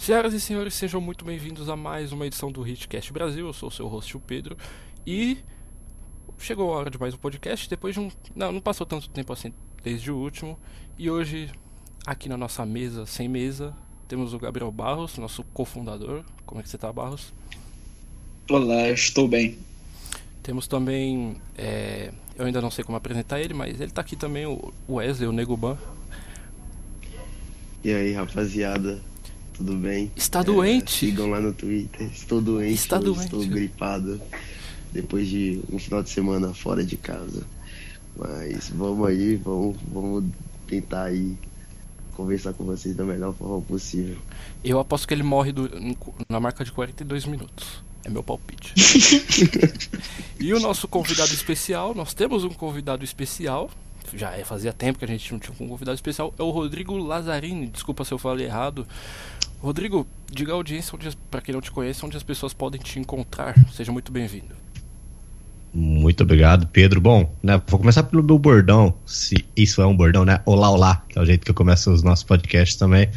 Senhoras e senhores, sejam muito bem-vindos a mais uma edição do Hitcast Brasil. Eu sou o seu host, o Pedro, e chegou a hora de mais um podcast. Depois de um. Não, não passou tanto tempo assim desde o último. E hoje, aqui na nossa mesa, sem mesa, temos o Gabriel Barros, nosso cofundador. Como é que você tá, Barros? Olá, estou bem. Temos também. É... Eu ainda não sei como apresentar ele, mas ele tá aqui também, o Wesley, o Neguban. E aí, rapaziada, tudo bem? Está doente? É, sigam lá no Twitter. Estou doente, Está doente. estou gripado depois de um final de semana fora de casa. Mas vamos aí, vamos, vamos tentar aí conversar com vocês da melhor forma possível. Eu aposto que ele morre do- na marca de 42 minutos. É meu palpite. e o nosso convidado especial, nós temos um convidado especial. Já é, fazia tempo que a gente não tinha um convidado especial. É o Rodrigo Lazzarini. Desculpa se eu falei errado. Rodrigo, diga à audiência, pra quem não te conhece, onde as pessoas podem te encontrar. Seja muito bem-vindo. Muito obrigado, Pedro. Bom, né, vou começar pelo meu bordão, se isso é um bordão, né? Olá, olá, que é o jeito que eu começo os nossos podcasts também.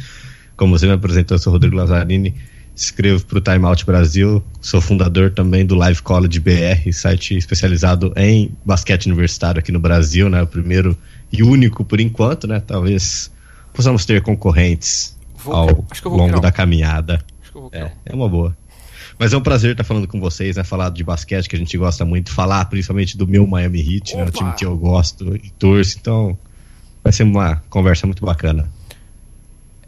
Como você me apresentou, eu sou Rodrigo Lazzarini, escrevo para o Time Out Brasil, sou fundador também do Live College BR, site especializado em basquete universitário aqui no Brasil, né? O primeiro e único por enquanto, né? Talvez possamos ter concorrentes Vou- ao acho que eu vou longo um. da caminhada. Acho que eu vou criar É, é uma boa. Mas é um prazer estar falando com vocês, né? Falar de basquete, que a gente gosta muito, falar principalmente do meu Miami Heat, né? O time que eu gosto e torço. Então, vai ser uma conversa muito bacana.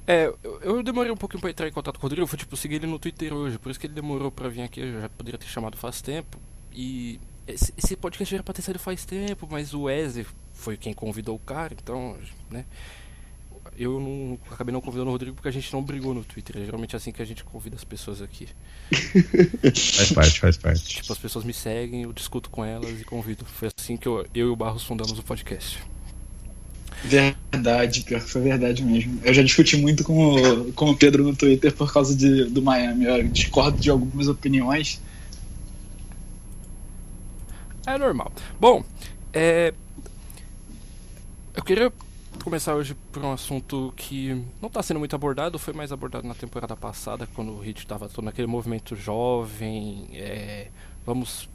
É, eu, demorei um pouquinho pra entrar em contato com o Rodrigo, eu fui tipo seguir ele no Twitter hoje, por isso que ele demorou pra vir aqui, eu já poderia ter chamado faz tempo. E esse, esse podcast já era pra ter saído faz tempo, mas o Wesley foi quem convidou o cara, então, né? Eu não acabei não convidando o Rodrigo porque a gente não brigou no Twitter. É geralmente assim que a gente convida as pessoas aqui. Faz parte, faz parte. Tipo, as pessoas me seguem, eu discuto com elas e convido. Foi assim que eu, eu e o Barros fundamos o podcast. Verdade, pior que foi verdade mesmo. Eu já discuti muito com o, com o Pedro no Twitter por causa de, do Miami. Eu discordo de algumas opiniões. É normal. Bom, é... eu queria começar hoje por um assunto que não está sendo muito abordado, foi mais abordado na temporada passada, quando o Heat estava todo naquele movimento jovem, é... vamos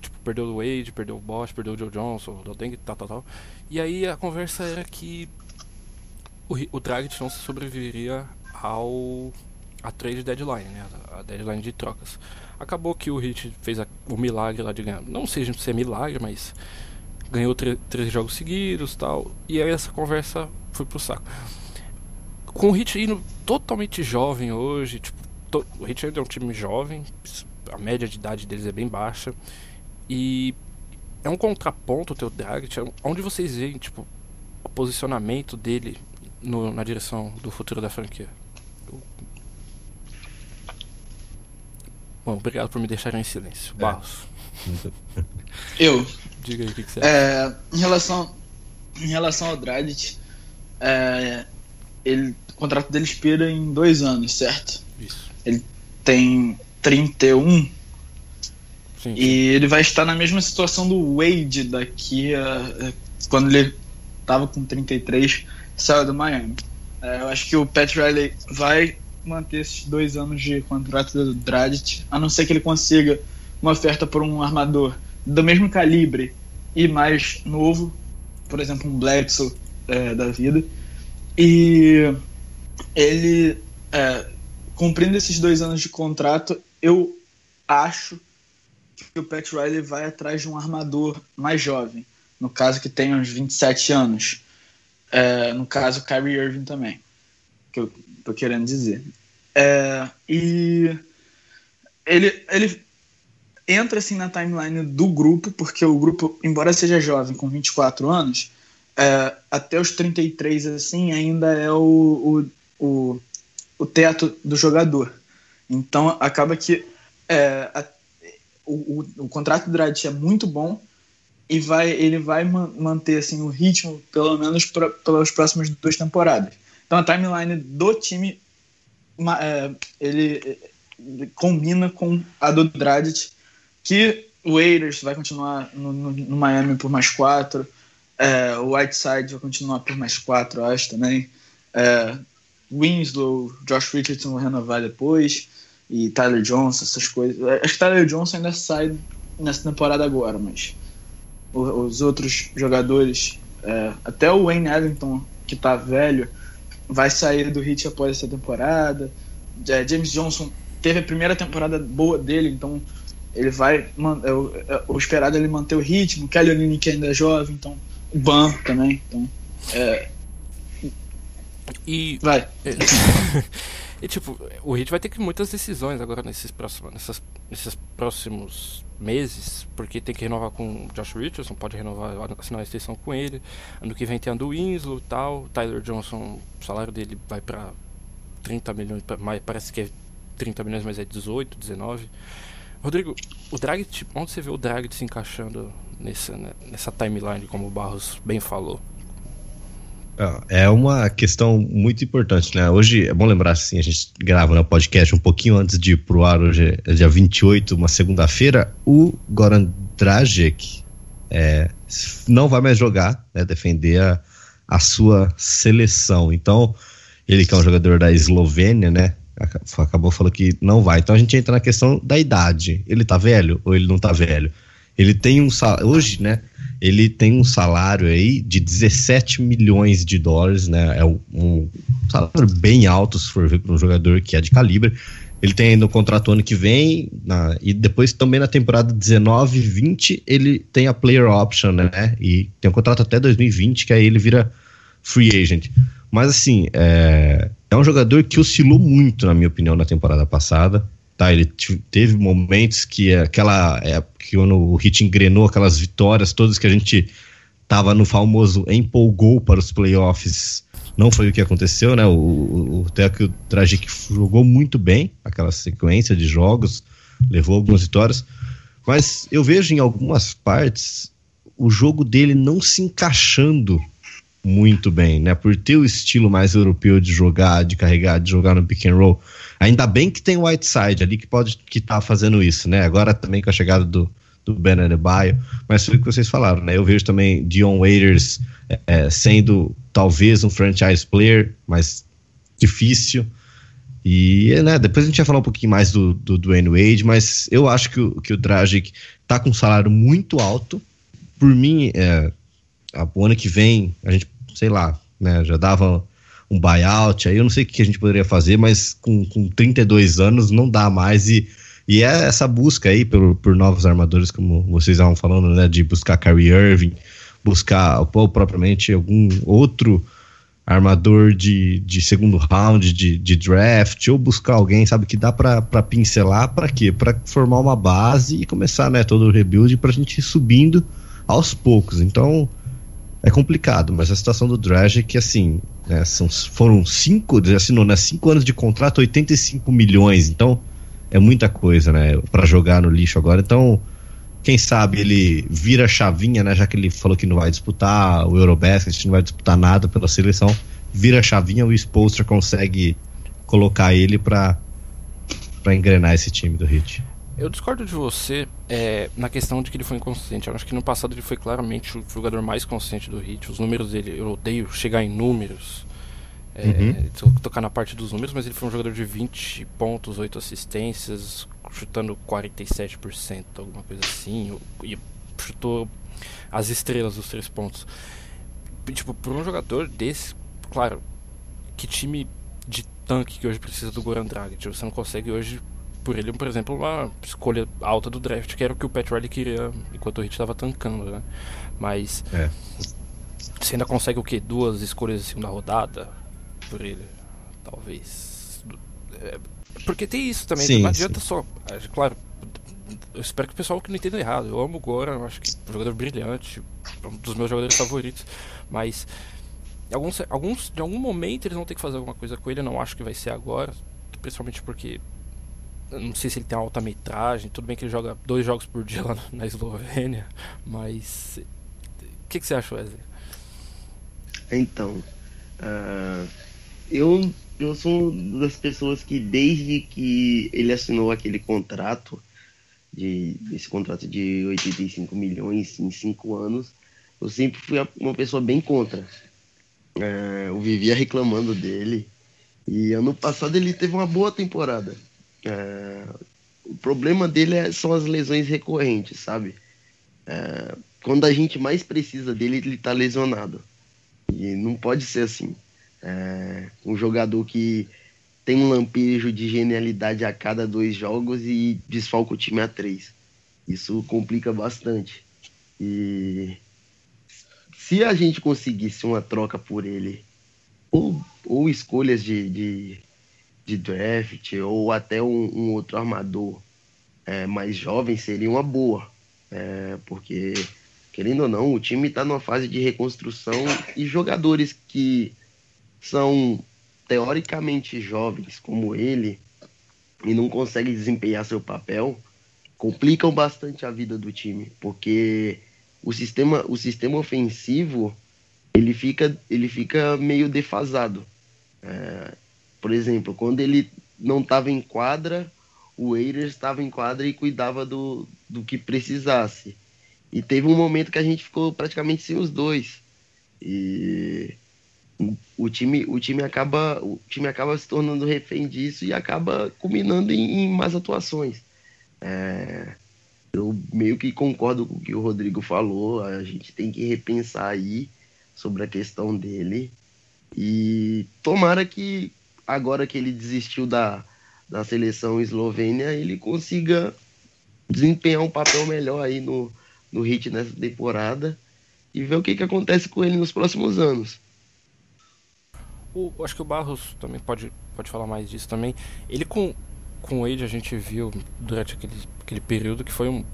tipo, perdeu o Wade, perdeu o Bosch, perdeu o Joe Johnson, o Deng, tal, tal, tal. E aí a conversa era que o, o Dragic não sobreviveria ao a trade deadline, né? A deadline de trocas. Acabou que o Heat fez a- o milagre lá de ganhar. Não seja se é milagre, mas ganhou três jogos seguidos tal. E aí essa conversa foi pro saco. Com o Heat indo totalmente jovem hoje, tipo, to- o Heat ainda é um time jovem, a média de idade deles é bem baixa. E é um contraponto o teu Dragic, é onde vocês veem, tipo, o posicionamento dele no- na direção do futuro da franquia. Bom, obrigado por me deixarem em silêncio. Barros, Eu, diga aí o que, que você acha. é, em, relação, em relação ao Dragic, é, ele, o contrato dele expira em dois anos, certo? Isso. Tem 31 Sim. E ele vai estar na mesma situação do Wade daqui a. a- quando ele tava com 33, saiu do Miami. É, eu acho que o Pat Riley vai manter esses dois anos de contrato do Dragic, a não ser que ele consiga uma oferta por um armador do mesmo calibre e mais novo, por exemplo, um Bledsoe é, da vida. E ele, é, cumprindo esses dois anos de contrato, eu acho que o Pat Riley vai atrás de um armador mais jovem, no caso que tem uns 27 anos. É, no caso, o Kyrie Irving também, que eu tô querendo dizer. É, e ele, ele entra assim na timeline do grupo, porque o grupo, embora seja jovem, com 24 anos, é, até os 33 assim ainda é o, o, o, o teto do jogador. Então acaba que é, a- o, o, o contrato do Dragic é muito bom e vai, ele vai ma- manter assim, o ritmo pelo menos pra, pelas próximas duas temporadas. Então a timeline do time é, ele, ele combina com a do Dragic, que o Raiders vai continuar no, no, no Miami por mais quatro, é, o Whiteside vai continuar por mais quatro, eu acho também. É, Winslow, Josh Richardson vão renovar depois, e Tyler Johnson, essas coisas. Acho que Tyler Johnson ainda sai nessa temporada agora, mas os outros jogadores, é, até o Wayne Ellington, que tá velho, vai sair do Heat após essa temporada. É, James Johnson teve a primeira temporada boa dele, então ele vai. É, o, é, o esperado é ele manter o ritmo. Kelly Olynyk ainda é jovem, então. O Ban também. Então, é, e. Vai. e tipo, o Heat vai ter que muitas decisões agora nesses próximos, nessas, nesses próximos meses, porque tem que renovar com o Josh Richardson, pode renovar, assinar a extensão com ele. Ano que vem tem a do Winslow e tal. Tyler Johnson, o salário dele vai para 30 milhões, parece que é 30 milhões, mas é 18, 19. Rodrigo, o Drag, onde você vê o Drag se encaixando nessa, né, nessa timeline, como o Barros bem falou? É uma questão muito importante, né? Hoje, é bom lembrar assim, a gente grava né, podcast um pouquinho antes de ir pro ar, hoje é dia 28, uma segunda-feira. O Goran Dragic é, não vai mais jogar, né, defender a, a sua seleção. Então, ele que é um jogador da Eslovênia, né? Acabou falando que não vai. Então a gente entra na questão da idade. Ele tá velho ou ele não tá velho? Ele tem um hoje, né? Ele tem um salário aí de 17 milhões de dólares, né? É um, um salário bem alto se for ver para um jogador que é de calibre. Ele tem ainda um contrato ano que vem, na, e depois também na temporada 19 20 ele tem a player option, né? E tem um contrato até 2020, que aí ele vira free agent. Mas assim, é, é um jogador que oscilou muito, na minha opinião, na temporada passada. Tá, ele teve momentos que aquela época que quando o Hit engrenou aquelas vitórias todas que a gente tava no famoso empolgou para os playoffs, não foi o que aconteceu, né? O, o, o Teco jogou muito bem aquela sequência de jogos, levou algumas vitórias, mas eu vejo em algumas partes o jogo dele não se encaixando muito bem, né? Por ter o estilo mais europeu de jogar, de carregar, de jogar no pick and roll. Ainda bem que tem o Whiteside ali que pode que tá fazendo isso, né? Agora também com a chegada do, do Ben Adebayo, mas foi o que vocês falaram, né? Eu vejo também Dion Waiters é, é, sendo talvez um franchise player, mas difícil. E né, depois a gente vai falar um pouquinho mais do, do Dwayne Wade, mas eu acho que o, que o Dragic tá com um salário muito alto. Por mim, é, o ano que vem, a gente, sei lá, né, já dava um buyout, aí eu não sei o que a gente poderia fazer, mas com, com 32 anos não dá mais e, e é essa busca aí por, por novos armadores, como vocês estavam falando, né, de buscar Kyrie Irving, buscar ou, propriamente algum outro armador de, de segundo round, de, de draft, ou buscar alguém, sabe, que dá para pincelar, para quê? Para formar uma base e começar, né, todo o rebuild pra gente ir subindo aos poucos. Então, é complicado, mas a situação do Dragic, assim, né, são, foram cinco, assinou né, cinco anos de contrato, 85 milhões, então é muita coisa, né, para jogar no lixo agora. Então, quem sabe ele vira chavinha, né, já que ele falou que não vai disputar o Eurobasket, não vai disputar nada pela seleção, vira chavinha, o Spolster consegue colocar ele para para engrenar esse time do Heat. Eu discordo de você é, na questão de que ele foi inconsciente. Eu acho que no passado ele foi claramente o jogador mais consciente do Hit. Os números dele, eu odeio chegar em números, é, uhum. tocar na parte dos números, mas ele foi um jogador de 20 pontos, 8 assistências, chutando 47%, alguma coisa assim. E chutou as estrelas dos três pontos. Tipo, por um jogador desse, claro, que time de tanque que hoje precisa do Goran Dragic? Você não consegue hoje por ele, por exemplo, uma escolha alta do draft, que era o que o Pat Riley queria enquanto o Hit estava tancando, né? Mas é. você ainda consegue o que? Duas escolhas de segunda rodada por ele? Talvez. É, porque tem isso também, sim, não adianta sim. só. É, claro, eu espero que o pessoal que não entenda errado. Eu amo o Goran, acho que é um jogador brilhante, um dos meus jogadores favoritos, mas alguns, alguns, de algum momento eles vão ter que fazer alguma coisa com ele. Eu não acho que vai ser agora, principalmente porque não sei se ele tem alta metragem. Tudo bem que ele joga dois jogos por dia lá na Eslovênia. Mas. O que, que você achou, Wesley? Então. Uh, eu, eu sou das pessoas que, desde que ele assinou aquele contrato, de, esse contrato de 85 milhões em cinco anos, eu sempre fui uma pessoa bem contra. Uh, eu vivia reclamando dele E ano passado ele teve uma boa temporada. É, o problema dele é, são as lesões recorrentes, sabe? É, quando a gente mais precisa dele, ele tá lesionado. E não pode ser assim. É, um jogador que tem um lampejo de genialidade a cada dois jogos e desfalca o time a três. Isso complica bastante. E se a gente conseguisse uma troca por ele, ou, ou escolhas de, de, de draft, ou até um, um outro armador é, mais jovem, seria uma boa. É, porque, querendo ou não, o time está numa fase de reconstrução e jogadores que são teoricamente jovens como ele e não conseguem desempenhar seu papel, complicam bastante a vida do time, porque o sistema, o sistema ofensivo ele fica, ele fica meio defasado. É, por exemplo, quando ele não estava em quadra, o Waiters estava em quadra e cuidava do, do que precisasse. E teve um momento que a gente ficou praticamente sem os dois. E o time, o time acaba, o time acaba se tornando refém disso e acaba culminando em, em más atuações. É, eu meio que concordo com o que o Rodrigo falou. A gente tem que repensar aí sobre a questão dele. E tomara que agora que ele desistiu da, da seleção eslovênia, ele consiga desempenhar um papel melhor aí no, no hit nessa temporada e ver o que, que acontece com ele nos próximos anos. O, acho que o Barros também pode, pode falar mais disso também. Ele com, com o Wade a gente viu durante aquele, aquele período que foi um.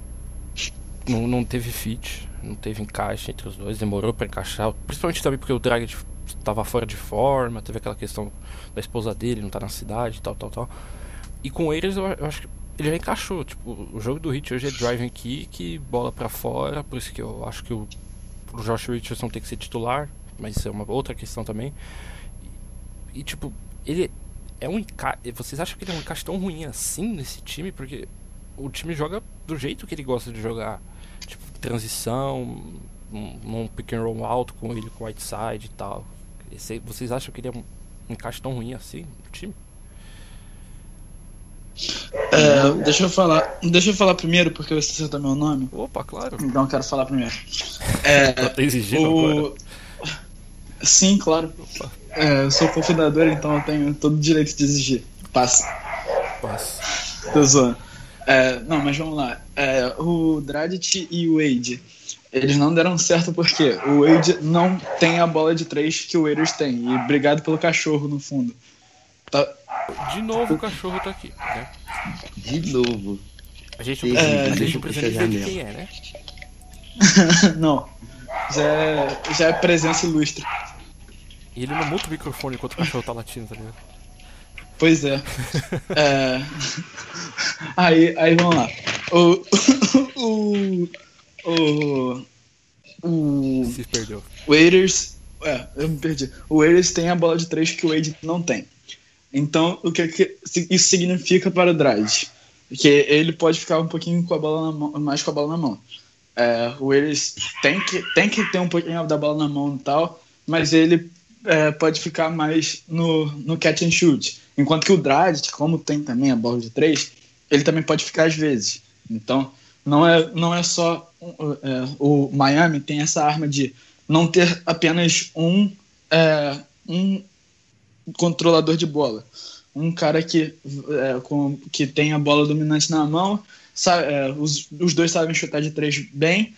Não, não teve fit, não teve encaixe entre os dois, demorou para encaixar, principalmente também porque o Drag estava fora de forma, teve aquela questão da esposa dele, não tá na cidade, tal, tal, tal. E com o Eires eu, eu acho que ele já encaixou. Tipo, o jogo do Hit hoje é driving kick, bola para fora, por isso que eu acho que o, o Josh Richardson tem que ser titular, mas isso é uma outra questão também. E tipo, ele é um encaixe. Vocês acham que ele é um encaixe tão ruim assim nesse time? Porque o time joga do jeito que ele gosta de jogar. Tipo, transição, num pick and roll alto com ele com Whiteside e tal. Esse, vocês acham que ele é um encaixe tão ruim assim no time? É, deixa eu falar. Deixa eu falar primeiro, porque eu esqueci o meu nome. Opa, claro. Então eu quero falar primeiro. É, tá exigindo o... agora. Sim, claro. É, eu sou cofundador, então eu tenho todo o direito de exigir. Passa. Passa. Tô zoando. É, não, mas vamos lá. É, o Dradit e o Wade, eles não deram certo porque o Wade não tem a bola de três que o Waiters tem. E obrigado pelo cachorro no fundo. Tá... De novo o cachorro tá aqui, né? De novo. A gente não precisa, é, a gente precisa dizer de quem é, né? não. Já é, já é presença ilustre. E ele não muta o microfone enquanto o cachorro tá latindo, tá ligado? Pois é. é... Aí, aí vamos lá. O. O. O. O. Se perdeu. O Waiters. É, eu me perdi. O Waiters tem a bola de três que o Wade não tem. Então, o que, que isso significa para o Dredd? Que ele pode ficar um pouquinho com a bola mão, mais com a bola na mão. É, o Waiters tem que, tem que ter um pouquinho da bola na mão e tal, mas ele é, pode ficar mais no, no catch and shoot. Enquanto que o Dragic, como tem também a bola de três, ele também pode ficar às vezes. Então, não é, não é só. É, o Miami tem essa arma de não ter apenas um, é, um controlador de bola. Um cara que, é, com, que tem a bola dominante na mão, sabe, é, os, os dois sabem chutar de três bem,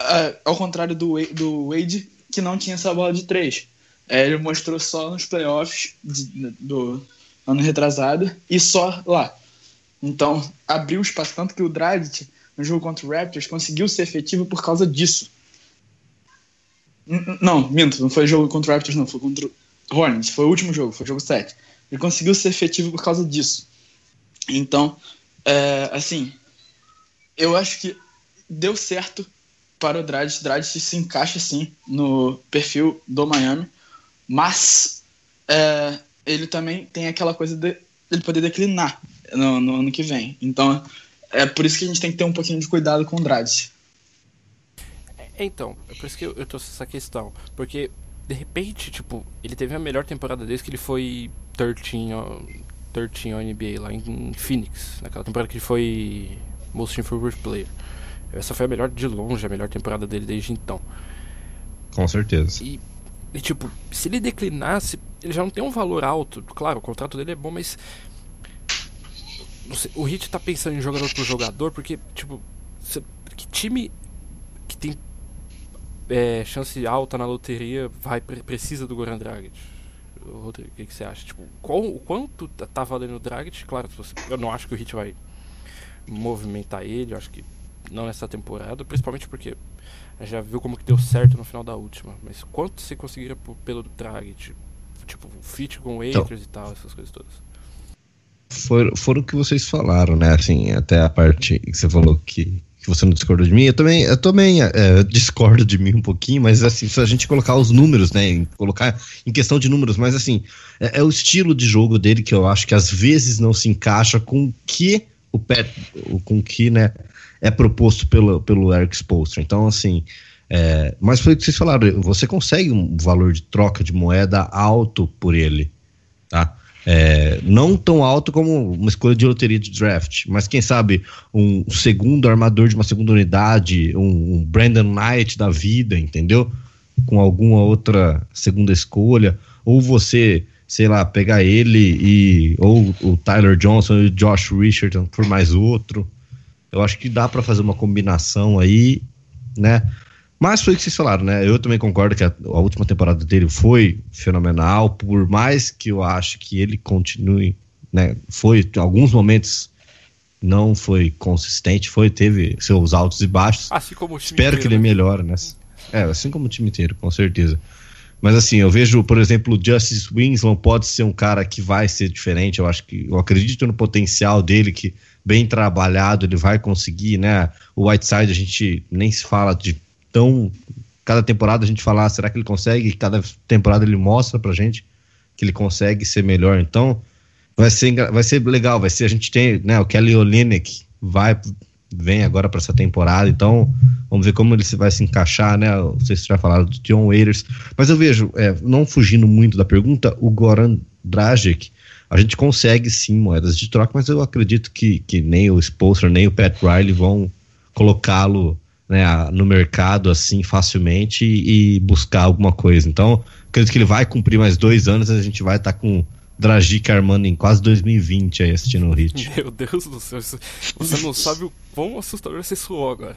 é, ao contrário do, do Wade, que não tinha essa bola de três. É, ele mostrou só nos playoffs de, do ano retrasado e só lá. Então, abriu espaço. Tanto que o Dragic, no jogo contra o Raptors, conseguiu ser efetivo por causa disso. Não, minto, não foi jogo contra o Raptors, não. Foi contra o Hornets. Foi o último jogo, foi o jogo 7. Ele conseguiu ser efetivo por causa disso. Então, é, assim, eu acho que deu certo para o Dragic. Dragic se encaixa, sim, no perfil do Miami. Mas é, ele também tem aquela coisa de ele poder declinar no, no, ano que vem. Então é por isso que a gente tem que ter um pouquinho de cuidado com o Dredd. É, então, é por isso que eu, eu trouxe essa questão. Porque de repente, tipo, ele teve a melhor temporada desde que ele foi 13 on, 13 on NBA lá em Phoenix, naquela temporada que ele foi Most Improved Player. Essa foi a melhor de longe, a melhor temporada dele desde então. Com certeza. E, e tipo, se ele declinasse, ele já não tem um valor alto. Claro, o contrato dele é bom, mas sei, o Hit tá pensando em jogador por jogador, porque, tipo, que time que tem é, chance alta na loteria vai precisa do Goran Dragic? Rodrigo, o que, que, você acha? Tipo, qual, o quanto tá, tá valendo o Dragic? Claro, eu não acho que o Hit vai movimentar ele, eu acho que não nessa temporada, principalmente porque já viu como que deu certo no final da última. Mas quanto você conseguiria pelo Dragic? Tipo, fit com o então, e tal, essas coisas todas. Foram, foram o que vocês falaram, né? Assim, até a parte que você falou que, que você não discordou de mim. Eu também, eu também é, discordo de mim um pouquinho, mas assim, se a gente colocar os números, né? Colocar em questão de números, mas assim, é, é, o estilo de jogo dele que eu acho que às vezes não se encaixa com que o pé, com que, né? é proposto pelo, pelo Eric Spolstra. Então, assim, é, mas foi o que vocês falaram, você consegue um valor de troca de moeda alto por ele, tá? É, não tão alto como uma escolha de loteria de draft, mas quem sabe um segundo armador de uma segunda unidade, um, um Brandon Knight da vida, entendeu? Com alguma outra segunda escolha, ou você, sei lá, pegar ele e ou o Tyler Johnson e o Josh Richardson por mais outro, eu acho que dá para fazer uma combinação aí, né? Mas foi o que vocês falaram, né? Eu também concordo que a, a, última temporada dele foi fenomenal, por mais que eu acho que ele continue, né? Foi, em alguns momentos não foi consistente, foi, teve seus altos e baixos. Assim como o time Espero inteiro, que ele né? melhore, né? É, assim como o time inteiro, com certeza. Mas assim, eu vejo, por exemplo, o Justice Winslow pode ser um cara que vai ser diferente. Eu acho que eu acredito no potencial dele, que bem trabalhado, ele vai conseguir, né? O Whiteside a gente nem se fala de tão. Cada temporada a gente fala, ah, será que ele consegue? Cada temporada ele mostra pra gente que ele consegue ser melhor. Então, vai ser, vai ser legal. Vai ser, a gente tem, né? O Kelly Olynyk vai, vem agora para essa temporada. Então, vamos ver como ele vai se encaixar, né? Não sei se você já falaram do John Waiters. Mas eu vejo, é, não fugindo muito da pergunta, o Goran Dragic a gente consegue sim moedas de troca, mas eu acredito que, que nem o Spolster, nem o Pat Riley vão colocá-lo né, no mercado assim facilmente e, e, buscar alguma coisa. Então, acredito que ele vai cumprir mais dois anos a gente vai estar tá com Dragic armando em quase 2020 aí assistindo o Hit. Meu Deus do céu, você não sabe o quão assustador você soou agora.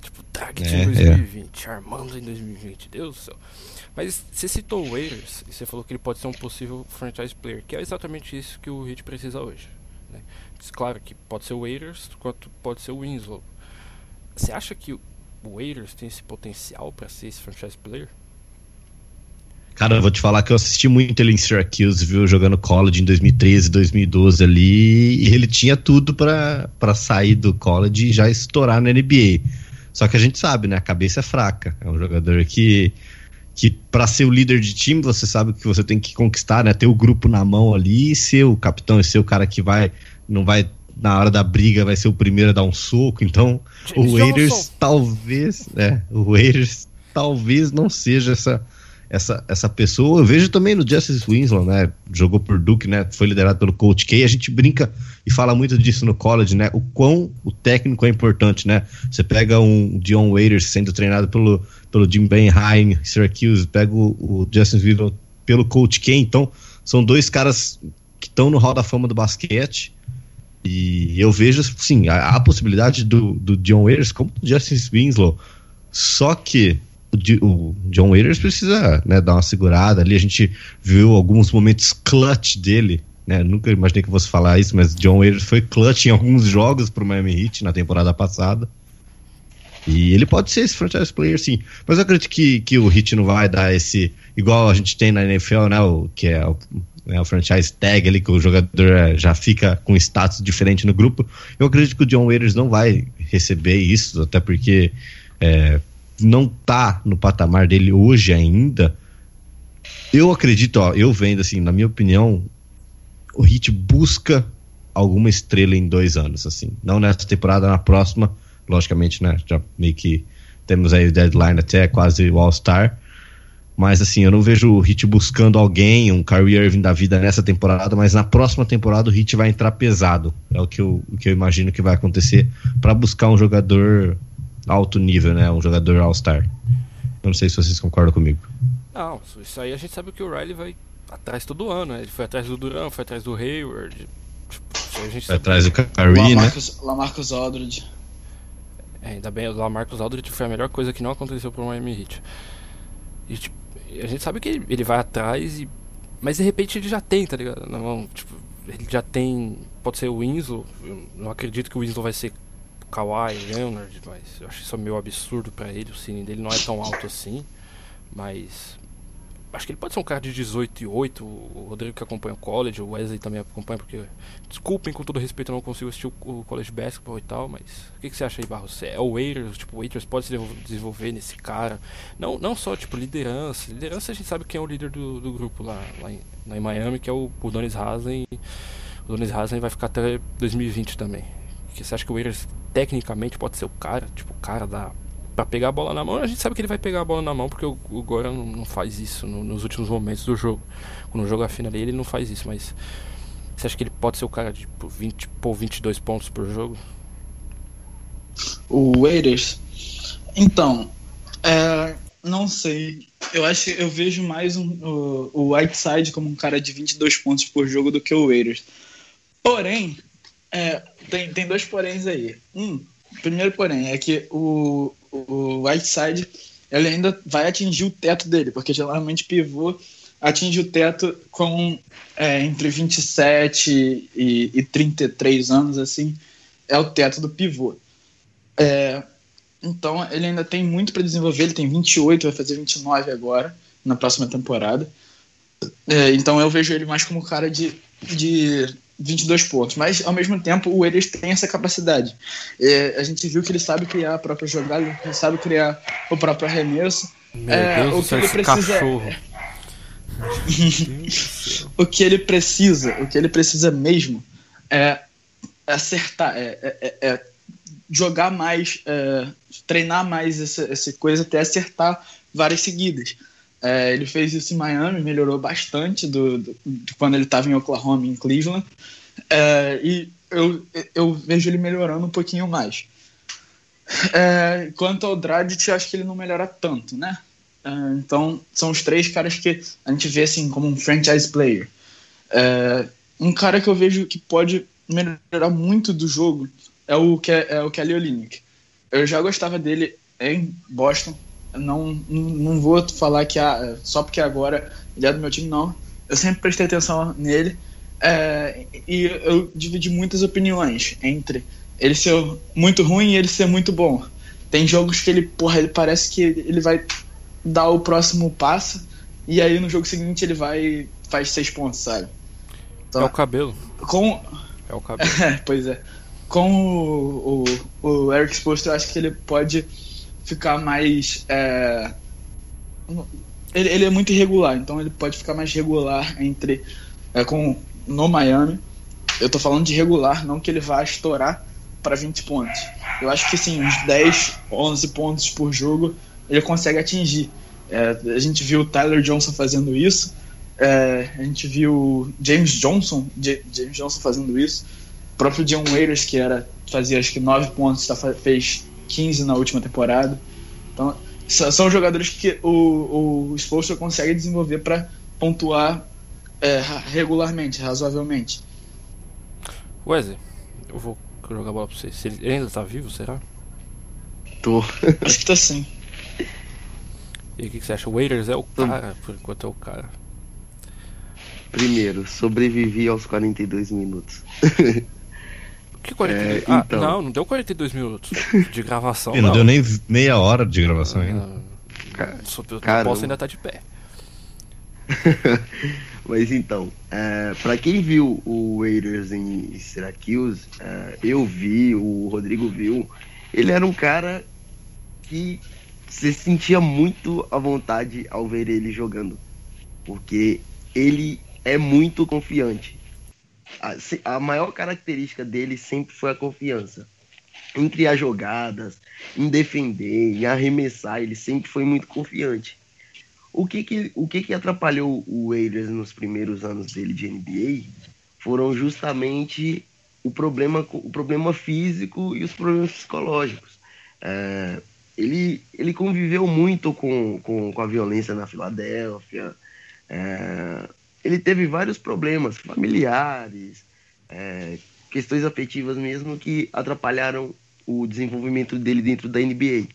Tipo, Dragic é, em 2020, é. armando em 2020, Deus do céu. Mas você citou o Waiters e você falou que ele pode ser um possível franchise player, que é exatamente isso que o Heat precisa hoje. Né? Claro que pode ser o Waiters, quanto pode ser o Winslow. Você acha que o Waiters tem esse potencial para ser esse franchise player? Cara, eu vou te falar que eu assisti muito ele em Syracuse, viu, jogando college em 2013, 2012 ali, e ele tinha tudo para sair do college e já estourar na NBA. Só que a gente sabe, né, a cabeça é fraca. É um jogador que que para ser o líder de time, você sabe que você tem que conquistar, né? Ter o grupo na mão ali, ser o capitão e ser o cara que vai, não vai, na hora da briga, vai ser o primeiro a dar um soco. Então, James o Waiters talvez, né? O Waiters talvez não seja essa essa, essa pessoa. Eu vejo também no Justice Winslow, né? Jogou por Duke, né? Foi liderado pelo Coach K. A gente brinca e fala muito disso no college, né? O quão o técnico é importante, né? Você pega um Dion Waiters sendo treinado pelo, pelo Jim Benheim, Syracuse, pega o, o Justin Winslow pelo Coach K. Então, são dois caras que estão no hall da fama do basquete. E eu vejo, sim, a, a possibilidade do, do John Waiters como do Justin Winslow. Só que o John Waiters precisa né, dar uma segurada ali. A gente viu alguns momentos clutch dele. Né? Nunca imaginei que fosse falar isso, mas John Waiters foi clutch em alguns jogos para o Miami Heat na temporada passada. E ele pode ser esse franchise player, sim. Mas eu acredito que, que o Heat não vai dar esse. Igual a gente tem na NFL, né? O, que é o, é o franchise tag ali, que o jogador é, já fica com status diferente no grupo. Eu acredito que o John Waiters não vai receber isso, até porque. É, não tá no patamar dele hoje ainda, eu acredito, ó, eu vendo assim, na minha opinião, o Hit busca alguma estrela em dois anos, assim. Não nessa temporada, na próxima, logicamente, né? Já meio que temos aí o deadline até quase o All-Star. Mas assim, eu não vejo o Hit buscando alguém, um Kyrie Irving da vida nessa temporada, mas na próxima temporada o Hit vai entrar pesado. É o que eu, o que eu imagino que vai acontecer para buscar um jogador alto nível, né? Um jogador All-Star. Eu não sei se vocês concordam comigo. Não, isso aí a gente sabe que o Riley vai atrás todo ano, né? Ele foi atrás do Durant, foi atrás do Hayward. Tipo, a gente foi atrás do Kyrie, né? Lamarcus Aldridge. É, ainda bem, o Lamarcus Aldridge foi a melhor coisa que não aconteceu pro Miami Heat. E, tipo, a gente sabe que ele, vai atrás e. Mas de repente ele já tem, tá ligado? Não, tipo, ele já tem. Pode ser o Winslow. Eu não acredito que o Winslow vai ser Kawhi Leonard, mas eu acho isso meio absurdo para ele. O ceiling dele não é tão alto assim. Mas acho que ele pode ser um cara de 18 e 8. O Rodrigo que acompanha o college, o Wesley também acompanha, porque, desculpem, com todo respeito, eu não consigo assistir o college basketball e tal, mas o que, que você acha aí, Barros? É o Waiters, tipo, o Waiters pode se desenvolver nesse cara. Não, não só, tipo, liderança. Liderança a gente sabe quem é o líder do, do grupo lá, lá, em, lá em Miami, que é o, o Donis Haslem. O Donis Haslem vai ficar até 2020 também. Que você acha que o Waiters, tecnicamente, pode ser o cara, tipo, o cara da para pegar a bola na mão, a gente sabe que ele vai pegar a bola na mão porque o, o Goran não, faz isso no, nos últimos momentos do jogo. Quando o jogo afina ali, ele não faz isso, mas você acha que ele pode ser o cara de tipo, 20 por 22 pontos por jogo? O Waiters? Então, é, não sei. Eu acho eu vejo mais um, o, o Whiteside como um cara de 22 pontos por jogo do que o Waiters. Porém, é, tem, tem dois poréns aí. Um, primeiro porém, é que o, o Whiteside ele ainda vai atingir o teto dele, porque geralmente pivô atinge o teto com é, entre 27 e, e 33 anos, assim, é o teto do pivô. É, então ele ainda tem muito para desenvolver, ele tem 28, vai fazer 29 agora, na próxima temporada. É, então eu vejo ele mais como cara de, de 22 pontos. Mas, ao mesmo tempo, o Eres tem essa capacidade. É, a gente viu que ele sabe criar a própria jogada, ele sabe criar o próprio arremesso. Meu é, Deus o que ele precisa cachorro. o que ele precisa, o que ele precisa mesmo é acertar, é, é, é, é jogar mais, é, treinar mais essa, essa coisa até acertar várias seguidas. É, ele fez isso em Miami, melhorou bastante do, do quando ele estava em Oklahoma, em Cleveland. É, e eu, eu vejo ele melhorando um pouquinho mais. É, quanto ao Dragic, acho que ele não melhora tanto, né? É, então, são os três caras que a gente vê assim como um franchise player. É, um cara que eu vejo que pode melhorar muito do jogo é o, é o Kelly Olynyk. Eu já gostava dele em Boston, não, não vou falar que ah, só porque agora ele é do meu time, não. Eu sempre prestei atenção nele é, e eu dividi muitas opiniões entre ele ser muito ruim e ele ser muito bom. Tem jogos que ele, porra, ele parece que ele vai dar o próximo passo e aí no jogo seguinte ele vai faz seis pontos, sabe? Então, é o cabelo. Com... É o cabelo. pois é. Com o, o, o Eric Spoelstra, eu acho que ele pode ficar mais. É... Ele, ele, é muito irregular, então ele pode ficar mais regular entre. É, com, no Miami. Eu tô falando de regular, não que ele vá estourar para 20 pontos. Eu acho que sim, uns 10, 11 pontos por jogo ele consegue atingir. É, a gente viu o Tyler Johnson fazendo isso, é, a gente viu James Johnson, J James Johnson fazendo isso, o próprio John Waiters, que era, fazia acho que 9 pontos, tá, fez 15 na última temporada. Então, são jogadores que o, o Spolstra consegue desenvolver para pontuar é, regularmente, razoavelmente. Wesley, eu vou jogar a bola pra você. Se ele ainda tá vivo, será? Tô. Acho que tá sim. E o que, que, você acha? O Waiters é o cara, por enquanto é o cara. Primeiro, sobrevivi aos 42 minutos. Que 42? É, ah, então... não, não deu 42 minutos de gravação. não, não, deu nem meia hora de gravação ainda. Ah, Cara, posso ainda tá de pé. Mas então, é, para quem viu o Waiters em Syracuse, é, eu vi, o Rodrigo viu, ele era um cara que você sentia muito à vontade ao ver ele jogando. Porque ele é muito confiante a, a maior característica dele sempre foi a confiança. Em criar jogadas, em defender, em arremessar, ele sempre foi muito confiante. O que que, o que que atrapalhou o Warriors nos primeiros anos dele de NBA foram justamente o problema, o problema físico e os problemas psicológicos. É, ele, ele conviveu muito com, com, com a violência na Filadélfia. É, ele teve vários problemas familiares, é, questões afetivas mesmo, que atrapalharam o desenvolvimento dele dentro da NBA.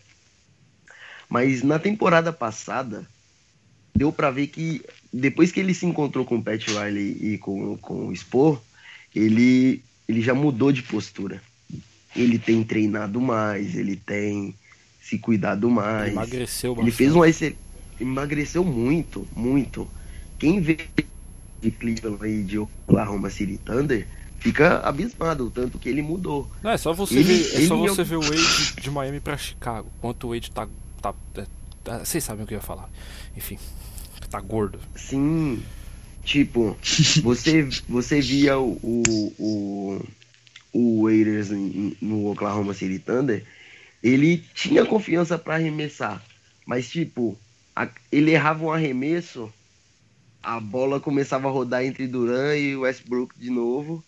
Mas na temporada passada, deu para ver que depois que ele se encontrou com o Pat Riley e com, com o Spor, ele, ele já mudou de postura. Ele tem treinado mais, ele tem se cuidado mais. Emagreceu bastante. Ele fez um emagreceu muito, muito. Quem vê de Cleveland e de Oklahoma City Thunder fica abismado, tanto que ele mudou. Não, é só você ele, ver, é só você ver o Wade de Miami para Chicago, quanto o Wade tá, tá, tá, tá, vocês sabem o que eu ia falar. Enfim, tá gordo. Sim. Tipo, você você via o o, o Raiders no Oklahoma City Thunder, ele tinha confiança para arremessar, mas tipo, a, ele errava um arremesso, a bola começava a rodar entre Duran e Westbrook de novo,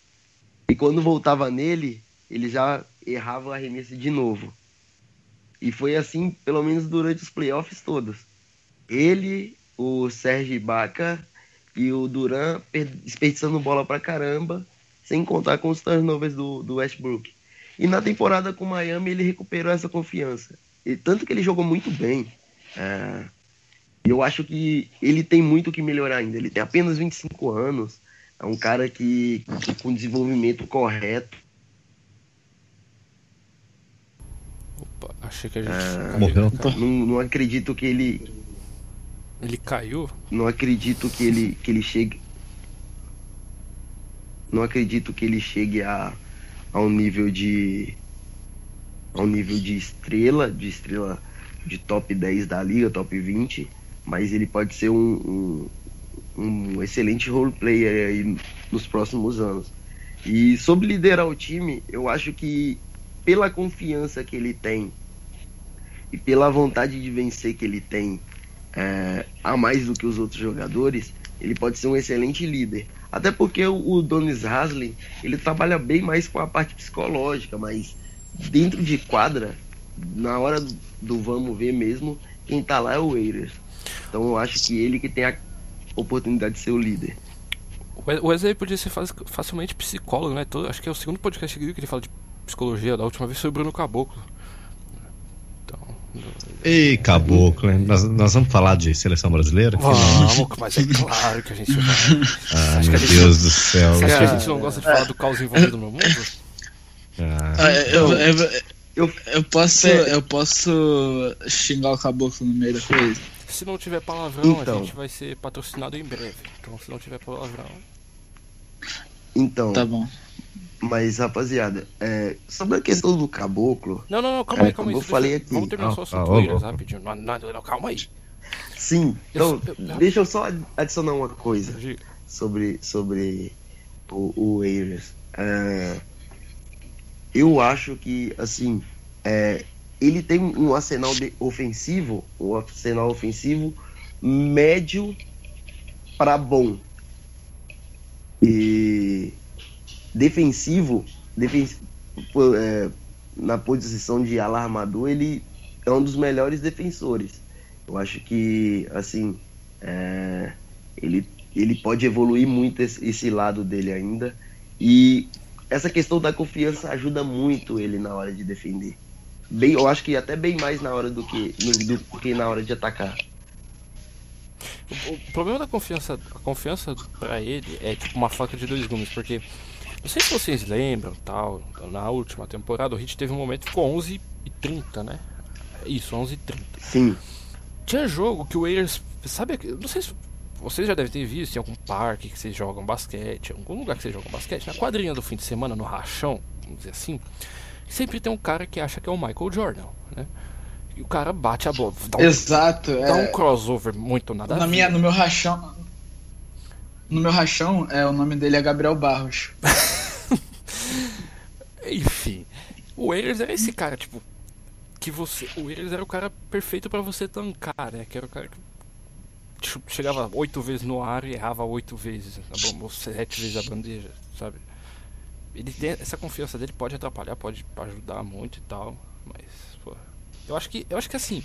e quando voltava nele, ele já errava o arremesso de novo. E foi assim, pelo menos durante os playoffs todos. Ele, o Sérgio Ibaka e o Duran desperdiçando bola pra caramba, sem contar com os turnovers do, do Westbrook. E na temporada com o Miami ele recuperou essa confiança. E tanto que ele jogou muito bem. É, eu acho que ele tem muito que melhorar ainda. Ele tem apenas 25 anos. É um cara que, que com desenvolvimento correto. Opa, achei que a gente é, morreu. Não, não acredito que ele. Ele caiu? Não acredito que ele, que ele chegue. Não acredito que ele chegue a, a um nível de. a um nível de estrela, de estrela de top 10 da liga, top 20, mas ele pode ser um, um um excelente role player aí nos próximos anos. E sobre liderar o time, eu acho que pela confiança que ele tem e pela vontade de vencer que ele tem é, a mais do que os outros jogadores, ele pode ser um excelente líder. Até porque o, o Donis Hasley, ele trabalha bem mais com a parte psicológica, mas dentro de quadra, na hora do, do vamos ver mesmo, quem tá lá é o Waiters. Então eu acho que ele que tem a oportunidade de ser o líder. O Wesley podia ser facilmente psicólogo, né? Todo, acho que é o segundo podcast que ele fala de psicologia. Da última vez foi o Bruno Caboclo. Então, Ei, Caboclo, né? nós, nós vamos falar de seleção brasileira? Vamos, mas é claro que a gente vai. Ah, meu Deus gente, do céu. Você acha que a gente não gosta de falar do caos envolvido no mundo? Ah, ah eu, eu, eu, eu, posso, eu posso xingar o Caboclo no meio da coisa? Se não tiver palavrão, então, a gente vai ser patrocinado em breve. Então, se não tiver palavrão. Então. Tá bom. Mas, rapaziada, é, sobre a questão do caboclo. Não, não, não, calma aí, é, calma aí. Eu falei aqui. Vamos terminar ah, só assunto ah, rapidinho. Não, não, não, calma aí. Sim, então, eu, eu, deixa eu só adicionar uma coisa sobre, sobre o, o. É, eu acho que, assim, é, ele tem um arsenal ofensivo, um arsenal ofensivo médio para bom. E defensivo, defensivo é, na posição de alarmador, ele é um dos melhores defensores. Eu acho que, assim, é, ele, ele pode evoluir muito esse, esse lado dele ainda. E essa questão da confiança ajuda muito ele na hora de defender. Bem, eu acho que até bem mais na hora do que, do, do que na hora de atacar. O, o, problema da confiança, a confiança para ele é tipo uma faca de dois gumes, porque não sei se vocês lembram, tal, na última temporada o Hit teve um momento que ficou 11 e 30, né? Isso, 11 e 30. Sim. Tinha jogo que o Warriors, sabe, não sei se vocês já devem ter visto em algum parque que vocês jogam basquete, algum lugar que vocês jogam basquete, na quadrinha do fim de semana, no rachão, vamos dizer assim, sempre tem um cara que acha que é o Michael Jordan, né? E o cara bate a bola. Um, Exato. Dá é... um crossover muito nada Na minha, no meu rachão. No meu rachão, é, o nome dele é Gabriel Barros. Enfim. O Ehlers era esse cara, tipo. Que você. O Ehlers era o cara perfeito para você tancar, né? Que era o cara que. Chegava oito vezes no ar e errava oito vezes, ou sete vezes a bandeja, sabe? Ele tem, essa confiança dele pode atrapalhar, pode ajudar muito e tal, mas pô, eu acho que eu acho que assim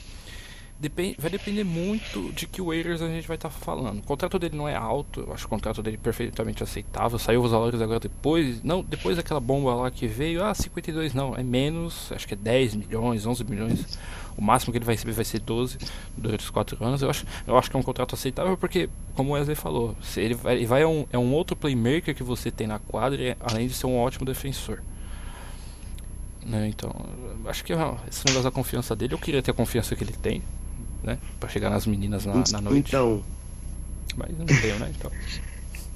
Depende, vai depender muito de que waivers a gente vai estar tá falando. O contrato dele não é alto, eu acho o contrato dele perfeitamente aceitável. Saiu os valores agora depois, não, depois daquela bomba lá que veio, ah, 52 não, é menos, acho que é 10 milhões, 11 milhões. O máximo que ele vai receber vai ser 12 durante os 4 anos. Eu acho, eu acho que é um contrato aceitável porque, como o Wesley falou, ele vai, ele vai é, um, é um outro playmaker que você tem na quadra, além de ser um ótimo defensor. Né, então, acho que esse negócio da confiança dele, eu queria ter a confiança que ele tem né? Pra chegar nas meninas na, na noite. Então. Mas não tenho, né? Então.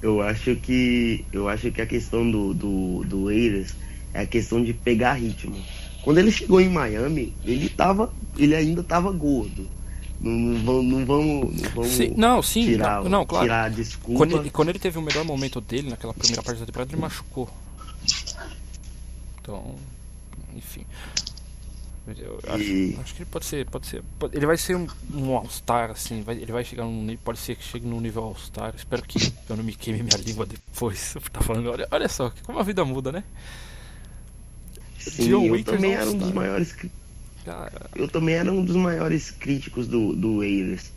eu acho que. Eu acho que a questão do, do, do Eiras é a questão de pegar ritmo. Quando ele chegou em Miami, ele tava. Ele ainda tava gordo. Não, não, não vamos, não vamos sim, não, sim, tirar, não, não, claro. tirar desculpa. Quando ele, quando ele teve o melhor momento dele naquela primeira parte da temporada, ele machucou. Então, acho, acho, que ele pode ser, pode ser. Pode, ele vai ser um, um All-Star, assim. Vai, ele vai chegar num Pode ser que chegue num nível All-Star. Espero que eu não me queime minha língua depois. Tá falando, olha, olha só, como a vida muda, né? Sim, eu também era um dos maiores. Cara... Eu também era um dos maiores críticos do, do Wailers.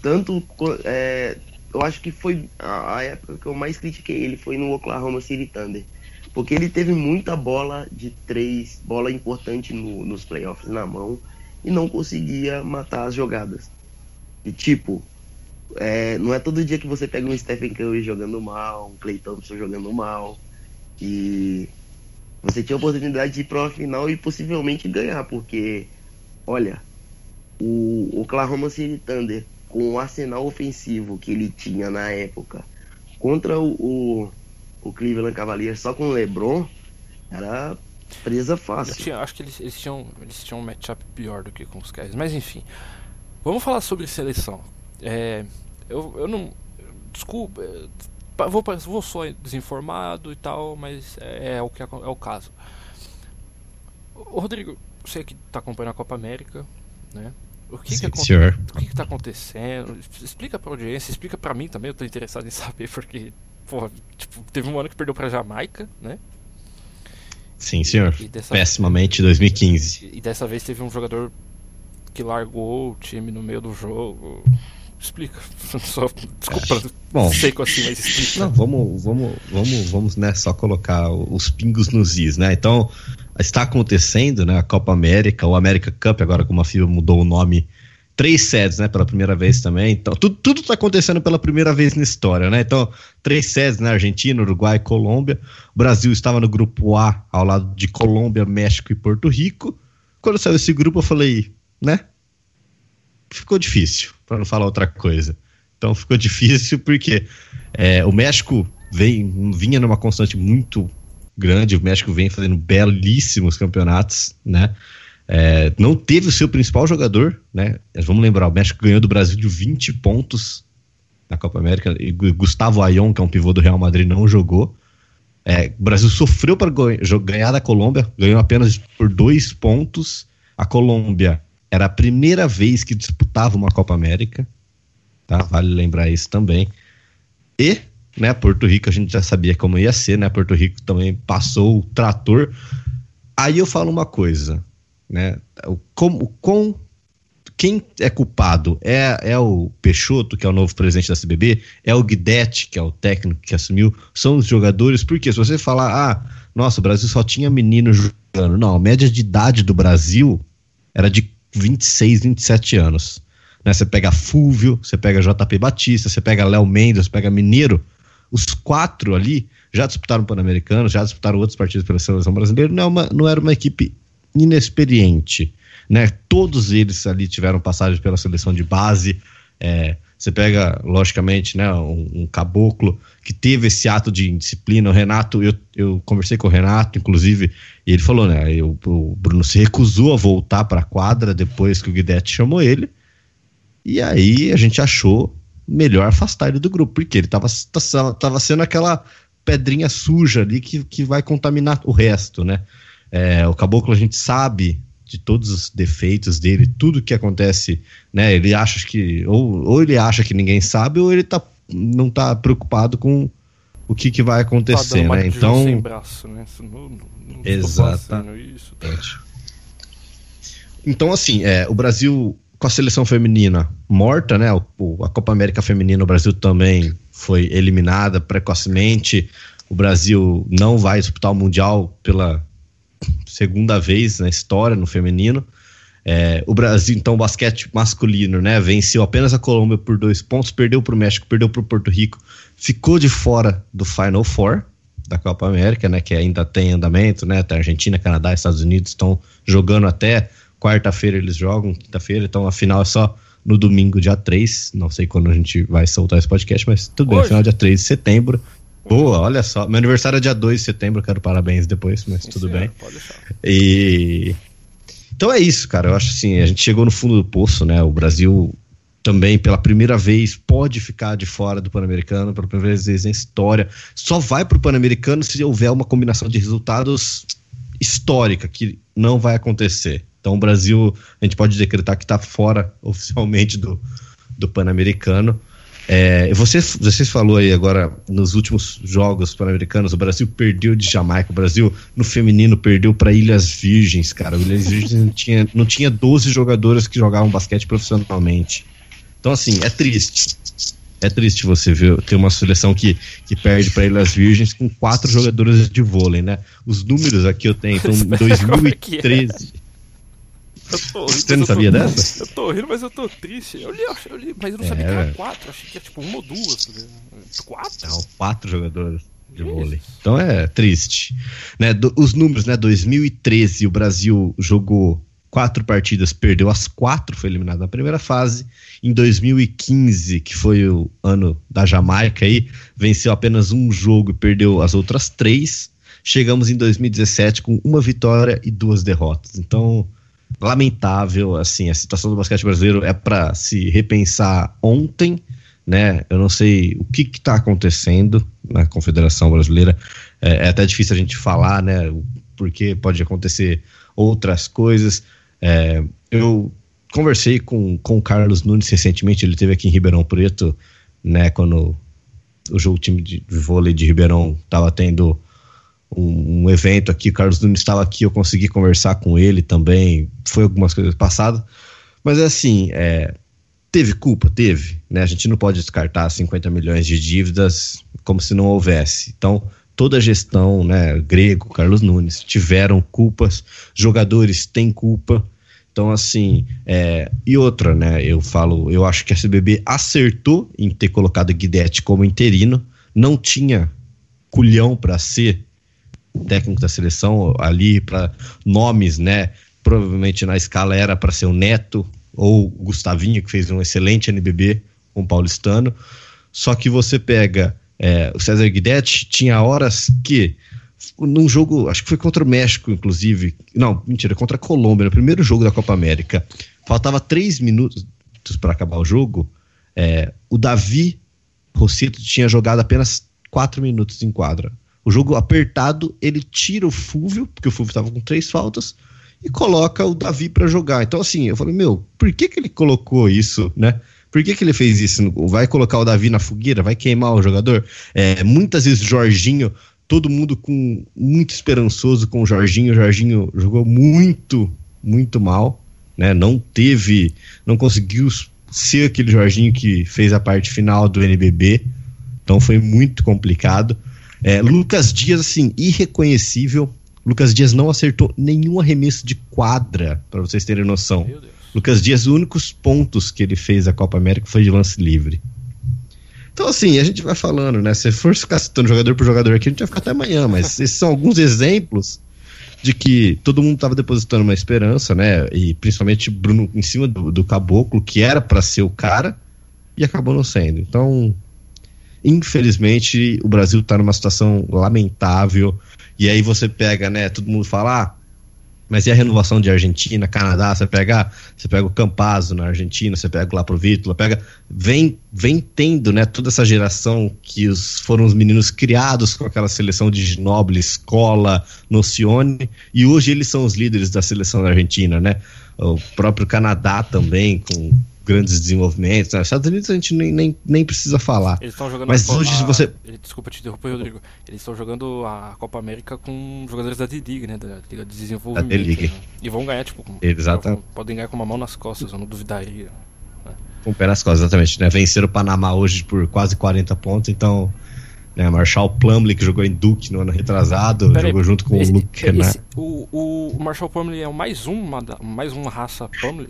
Tanto. É, eu acho que foi a, a época que eu mais critiquei ele foi no Oklahoma City Thunder porque ele teve muita bola de três, bola importante no, nos playoffs na mão e não conseguia matar as jogadas. E tipo, é, não é todo dia que você pega um Stephen Curry jogando mal, um Clay Thompson jogando mal, e você tinha a oportunidade de ir para a final e possivelmente ganhar, porque, olha, o Oklahoma City Thunder, com o arsenal ofensivo que ele tinha na época, contra o, o o Cleveland Cavaliers só com o LeBron, era presa fácil. Tinha, acho que eles, eles, tinham, eles tinham um matchup pior do que com os Cavs. Mas enfim, vamos falar sobre seleção. É, eu, eu não. Desculpa, é, vou, vou só desinformado e tal, mas é, é o que é, é o caso. O Rodrigo, você que está acompanhando a Copa América, né? O que, Sim, que, o que, que tá acontecendo? Explica pra audiência, explica pra mim também, eu tô interessado em saber, porque porra, tipo, teve um ano que perdeu pra Jamaica, né? Sim, senhor. Pessimamente vez, 2015. E dessa vez teve um jogador que largou o time no meio do jogo. Explica. Só, desculpa, Bom, seco assim, mas explica. Não, vamos, vamos, vamos, vamos, né, só colocar os pingos nos is, né? Então, está acontecendo, né, a Copa América, o América Cup, agora como a FIBA mudou o nome três sedes, né, pela primeira vez também. Então, tudo, tudo tá acontecendo pela primeira vez na história, né? Então, três sedes na Argentina, Uruguai Colômbia. O Brasil estava no grupo A, ao lado de Colômbia, México e Porto Rico. Quando saiu esse grupo, eu falei, né? Ficou difícil, para não falar outra coisa. Então, ficou difícil porque é, o México vem, vinha numa constante muito grande. O México vem fazendo belíssimos campeonatos, né? É, não teve o seu principal jogador, né? Vamos lembrar, o México ganhou do Brasil de 20 pontos na Copa América. E Gustavo Ayon, que é um pivô do Real Madrid, não jogou. É, o Brasil sofreu para ganhar da Colômbia, ganhou apenas por dois pontos. A Colômbia era a primeira vez que disputava uma Copa América, tá? Vale lembrar isso também. E, né, Porto Rico a gente já sabia como ia ser, né? Porto Rico também passou o trator. Aí eu falo uma coisa, né? Como, com, quem é culpado? É, é o Peixoto, que é o novo presidente da CBB? É o Guidetti, que é o técnico que assumiu? São os jogadores? Porque se você falar, ah, nossa, o Brasil só tinha menino jogando. Não, a média de idade do Brasil era de 26, 27 anos. Né? Você pega Fúvio, você pega JP Batista, você pega Léo Mendes, pega Mineiro. Os quatro ali já disputaram o Pan-Americano, já disputaram outros partidos pela seleção brasileira. Não, é uma, não era uma equipe inexperiente. Né? Todos eles ali tiveram passagem pela seleção de base. É, você pega, logicamente, né, um, um, caboclo que teve esse ato de indisciplina. O Renato, eu, eu conversei com o Renato, inclusive, e ele falou, né? Eu, o Bruno se recusou a voltar para a quadra depois que o Guidetti chamou ele. E aí a gente achou melhor afastar ele do grupo, porque ele estava tava sendo aquela pedrinha suja ali que, que vai contaminar o resto, né? É, o Caboclo a gente sabe de todos os defeitos dele, tudo que acontece, né? Ele acha que ou, ou ele acha que ninguém sabe ou ele tá, não tá preocupado com o que, que vai acontecer, tá né? Então, sem braço, né? Não, não, não Exatamente. Então, assim, é, o Brasil com a seleção feminina morta, né? O, a Copa América Feminina, o Brasil também foi eliminada precocemente. O Brasil não vai disputar o Mundial pela segunda vez na história no feminino. É, o Brasil, então, o basquete masculino, né? Venceu apenas a Colômbia por dois pontos, perdeu para o México, perdeu para o Porto Rico, ficou de fora do Final Four da Copa América, né? Que ainda tem andamento, né? Até Argentina, Canadá, Estados Unidos estão jogando até quarta-feira eles jogam, quinta-feira, então a final é só no domingo, dia 3. Não sei quando a gente vai soltar esse podcast, mas tudo Hoje. bem, final dia 3 de setembro. Boa, olha só. Meu aniversário é dia 2 de setembro, quero parabéns depois, mas Sim, tudo senhora, bem. E. Então é isso, cara. Eu acho assim, a gente chegou no fundo do poço, né? O Brasil também, pela primeira vez, pode ficar de fora do Pan-Americano, pela primeira vez na história. Só vai pro Pan-Americano se houver uma combinação de resultados histórica, que não vai acontecer. Então o Brasil, a gente pode decretar que está fora oficialmente do, do Pan-Americano. É, você, você falou aí agora nos últimos jogos pan-americanos, o Brasil perdeu de Jamaica, o Brasil no feminino perdeu para Ilhas Virgens, cara. Ilhas Virgens não tinha, não tinha 12 jogadores que jogavam basquete profissionalmente. Então, assim, é triste. É triste você ver ter uma seleção que, que perde para Ilhas Virgens com quatro jogadores de vôlei, né? Os números aqui eu tenho, então, em 2013. Eu tô rindo, Você não sabia tô, dessa? Eu tô rindo, mas eu tô triste. Eu li, eu li mas eu não é, sabia que era quatro. Achei que era tipo uma ou duas. Tá quatro? Não, quatro jogadores de vôlei. Então é triste. Né, do, os números, né? 2013 o Brasil jogou quatro partidas, perdeu as quatro, foi eliminado na primeira fase. Em 2015, que foi o ano da Jamaica aí, venceu apenas um jogo e perdeu as outras três. Chegamos em 2017 com uma vitória e duas derrotas. Então, lamentável, assim, a situação do basquete brasileiro é para se repensar ontem, né? Eu não sei o que está acontecendo na Confederação Brasileira. É, é, até difícil a gente falar, né? Porque pode acontecer outras coisas. É, eu conversei com, com o Carlos Nunes recentemente, ele teve aqui em Ribeirão Preto, né? Quando o jogo time de vôlei de Ribeirão estava tendo um, um, evento aqui, o Carlos Nunes estava aqui, eu consegui conversar com ele também, foi algumas coisas passadas, mas é assim, é, teve culpa? Teve, né? A gente não pode descartar 50 milhões de dívidas como se não houvesse. Então, toda a gestão, né, Grego, Carlos Nunes, tiveram culpas, jogadores têm culpa. Então, assim, é, e outra, né? Eu falo, eu acho que a CBB acertou em ter colocado Guidetti como interino, não tinha culhão para ser técnico da seleção ali para nomes, né? Provavelmente na escala era para ser o Neto ou o Gustavinho, que fez um excelente NBB com o paulistano. Só que você pega é, o César Guidetti, tinha horas que num jogo, acho que foi contra o México, inclusive. Não, mentira, contra a Colômbia, no primeiro jogo da Copa América. Faltava três minutos para acabar o jogo. É, o Davi Rosito tinha jogado apenas quatro minutos em quadra. O jogo apertado, ele tira o Fúvio, porque o Fúvio estava com três faltas, e coloca o Davi para jogar. Então, assim, eu falei, meu, por que, que ele colocou isso, né? Por que, que ele fez isso? Vai colocar o Davi na fogueira? Vai queimar o jogador? É, muitas vezes Jorginho, todo mundo com muito esperançoso com o Jorginho. O Jorginho jogou muito, muito mal, né? Não teve, não conseguiu ser aquele Jorginho que fez a parte final do NBB. Então foi muito complicado. É, Lucas Dias, assim, irreconhecível. Lucas Dias não acertou nenhum arremesso de quadra, para vocês terem noção. Lucas Dias, os únicos pontos que ele fez a Copa América foi de lance livre. Então, assim, a gente vai falando, né? Se for ficar citando jogador por jogador aqui, a gente vai ficar até amanhã, mas esses são alguns exemplos de que todo mundo estava depositando uma esperança, né? E principalmente Bruno em cima do, do Caboclo, que era para ser o cara, e acabou não sendo. Então, Infelizmente, o Brasil está numa situação lamentável. E aí você pega, né? Todo mundo fala, ah, Mas e a renovação de Argentina, Canadá? Você pega, você pega o Campazzo na Argentina, você pega lá pro Vítor, pega, vem, vem tendo, né, toda essa geração que os, foram os meninos criados com aquela seleção de Ginóbili, Escola, Nocione, e hoje eles são os líderes da seleção da Argentina, né? O próprio Canadá também, com grandes desenvolvimentos. Né? Estados Unidos a gente nem, nem, nem precisa falar. Eles estão jogando Mas a, hoje a, você. Desculpa te interromper, Rodrigo. Eles estão jogando a Copa América com jogadores da D-League, né? Da Liga de Desenvolvimento. Da D-League. Né? E vão ganhar, tipo. Exatamente. Podem ganhar com uma mão nas costas, eu não duvidaria. Né? Com o pé nas costas, exatamente. Né? Venceram o Panamá hoje por quase 40 pontos, então. Né, Marshall Plumley, que jogou em Duke no ano retrasado, Pera jogou aí, junto com esse, o Luke né? o, o, Marshall Plumley é mais uma, mais uma raça Plumley?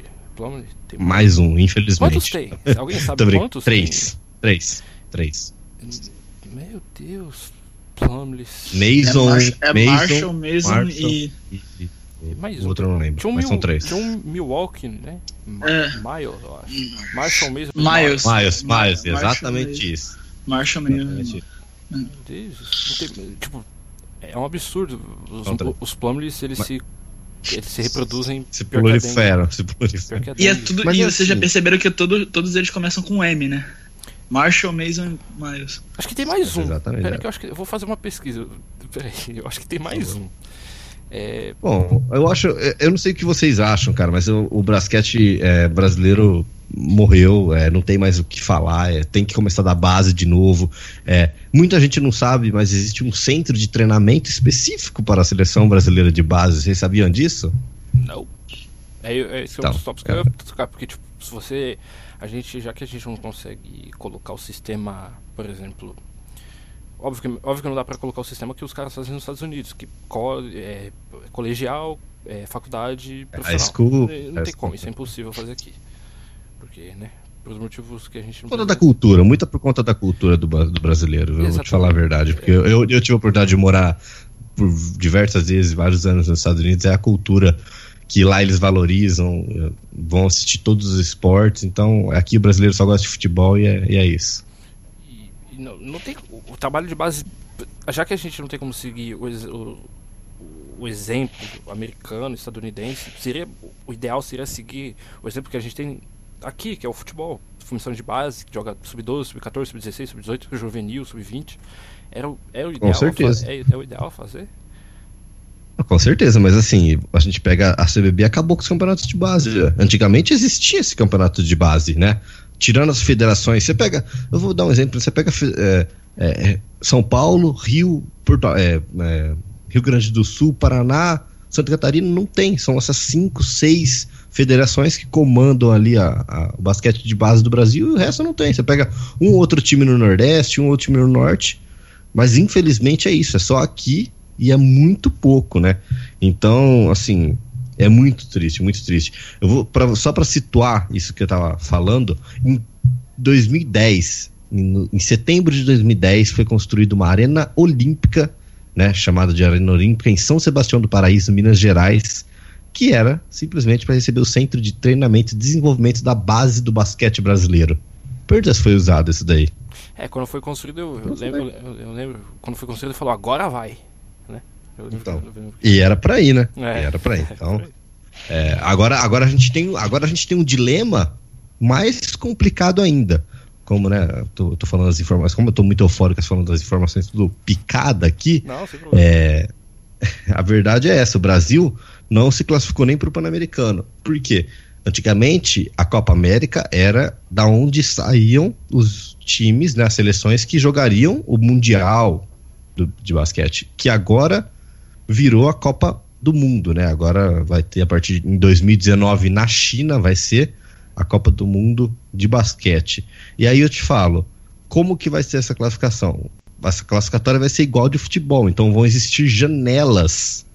Tem mais um, infelizmente. Quantos tem? Alguém sabe quantos? Três. Tem? Três. Três. Meu Deus. Plumley. Mason. É, Mar é Marshall, Mason, Marshall e... e, e... Mais o outro eu não lembro, um mas são três. Tinha um Milwaukee, né? É. Miles, eu acho. Marshall mesmo. Miles. Miles, Miles, exatamente isso. Marshall mesmo. Meu Deus, tipo, é um absurdo. Os, os Plumleys, eles mas... se eles se reproduzem. Se proliferam, se proliferam. E, é tudo, Mas e assim, vocês já perceberam que todo, todos eles começam com M, né? Marshall, Mason, Miles. Acho que tem mais um. Exatamente. Peraí, que eu acho que eu vou fazer uma pesquisa. Peraí, eu acho que tem mais um. É... Bom, eu acho. Eu não sei o que vocês acham, cara, mas o, o basquete é, brasileiro morreu, é, não tem mais o que falar, é, tem que começar da base de novo. É, muita gente não sabe, mas existe um centro de treinamento específico para a seleção brasileira de base. Vocês sabiam disso? Não. É, é, esse é um então, dos tópicos que eu ia tocar, porque tipo, se você. A gente, já que a gente não consegue colocar o sistema, por exemplo, Óbvio que, óbvio que não dá para colocar o sistema que os caras fazem nos Estados Unidos, que co, é, colegial, é, faculdade, profissional. School, não tem como, isso é impossível fazer aqui. Porque, né? Por motivos que a gente não. Por conta da cultura, muita por conta da cultura do, do brasileiro, eu vou te falar a verdade. Porque eu, eu, eu tive a oportunidade de morar por diversas vezes, vários anos nos Estados Unidos, é a cultura que lá eles valorizam, vão assistir todos os esportes. Então, aqui o brasileiro só gosta de futebol e é, e é isso. E, e não, não tem trabalho de base, já que a gente não tem como seguir o, o, o exemplo americano, estadunidense, seria o ideal seria seguir o exemplo que a gente tem aqui, que é o futebol, função de base, que joga sub-12, sub-14, sub-16, sub-18, juvenil, sub-20. Era, era o ideal. Com certeza. É, é o ideal fazer? Com certeza, mas assim, a gente pega a CBB acabou com os campeonatos de base. Já. Antigamente existia esse campeonato de base, né? Tirando as federações, você pega, eu vou dar um exemplo, você pega é, é, São Paulo, Rio, Porto, é, é, Rio Grande do Sul, Paraná, Santa Catarina, não tem. São essas cinco, seis federações que comandam ali a, a, o basquete de base do Brasil e o resto não tem. Você pega um outro time no Nordeste, um outro time no Norte, mas infelizmente é isso, é só aqui e é muito pouco, né? Então, assim, é muito triste, muito triste. Eu vou pra, só para situar isso que eu tava falando, em 2010 em, em setembro de 2010 foi construída uma arena olímpica, né, chamada de Arena Olímpica, em São Sebastião do Paraíso, Minas Gerais, que era simplesmente para receber o centro de treinamento e desenvolvimento da base do basquete brasileiro. Perdas foi usado isso daí. É, quando foi construído, eu, eu lembro, eu, eu, lembro, quando foi construído, falou, agora vai. Então, e era para ir, né? É, e era para ir. Então, é, agora, agora, a gente tem, agora a gente tem um dilema mais complicado ainda como, né, tô, tô falando das informações, como eu tô muito eufórico falando das informações tudo picada aqui, não, é, a verdade é essa, o Brasil não se classificou nem para o Pan-Americano. Por quê? Antigamente, a Copa América era da onde saíam os times, né, as seleções que jogariam o Mundial do, de basquete, que agora virou a Copa do Mundo, né? Agora vai ter a partir de 2019 na China, vai ser a Copa do Mundo de basquete. E aí eu te falo, como que vai ser essa classificação? Essa classificatória vai ser igual de futebol, então vão existir janelas,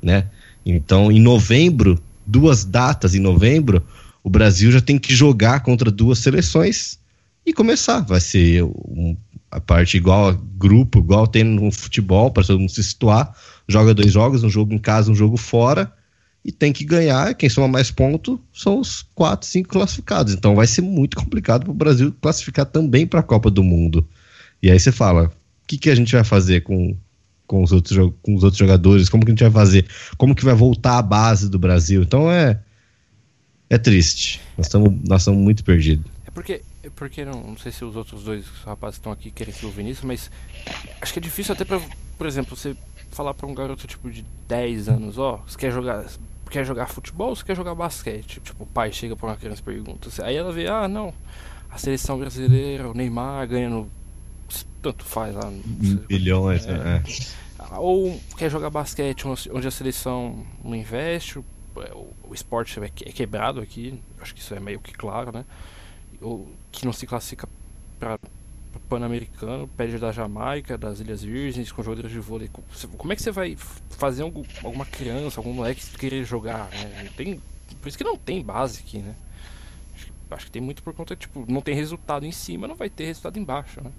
né? Então, em novembro, duas datas em novembro, o Brasil já tem que jogar contra duas seleções e começar. Vai ser um, a parte igual grupo, igual tem no futebol, para todo mundo se situar. Joga dois jogos, um jogo em casa, um jogo fora e tem que ganhar. Quem soma mais pontos são os quatro, cinco classificados. Então vai ser muito complicado para o Brasil classificar também para a Copa do Mundo. E aí você fala, o que, que a gente vai fazer com com os outros, com os outros jogadores, como que a gente vai fazer, como que vai voltar a base do Brasil. Então é é triste. Nós estamos nós estamos muito perdidos. É porque porque não, não sei se os outros dois rapazes estão aqui querem se ouvir nisso, mas acho que é difícil até para, por exemplo, você falar para um garoto tipo de 10 anos, ó, oh, você quer jogar quer jogar futebol ou você quer jogar basquete? Tipo, o pai chega para uma criança e pergunta. Aí ela vê, ah, não, a seleção brasileira, o Neymar ganhando tanto faz lá. Bilhões, é, né? É. Ou quer jogar basquete onde a seleção não investe, o, o esporte é quebrado aqui, acho que isso é meio que claro, né? Ou que não se classifica para Pan-Americano, pede da Jamaica, das Ilhas Virgens, com jogadores de vôlei. Como é que você vai fazer algum, alguma criança, algum moleque querer jogar? Né? Tem, por isso que não tem base aqui, né? Acho que, acho que tem muito por conta, tipo, não tem resultado em cima, não vai ter resultado embaixo, né?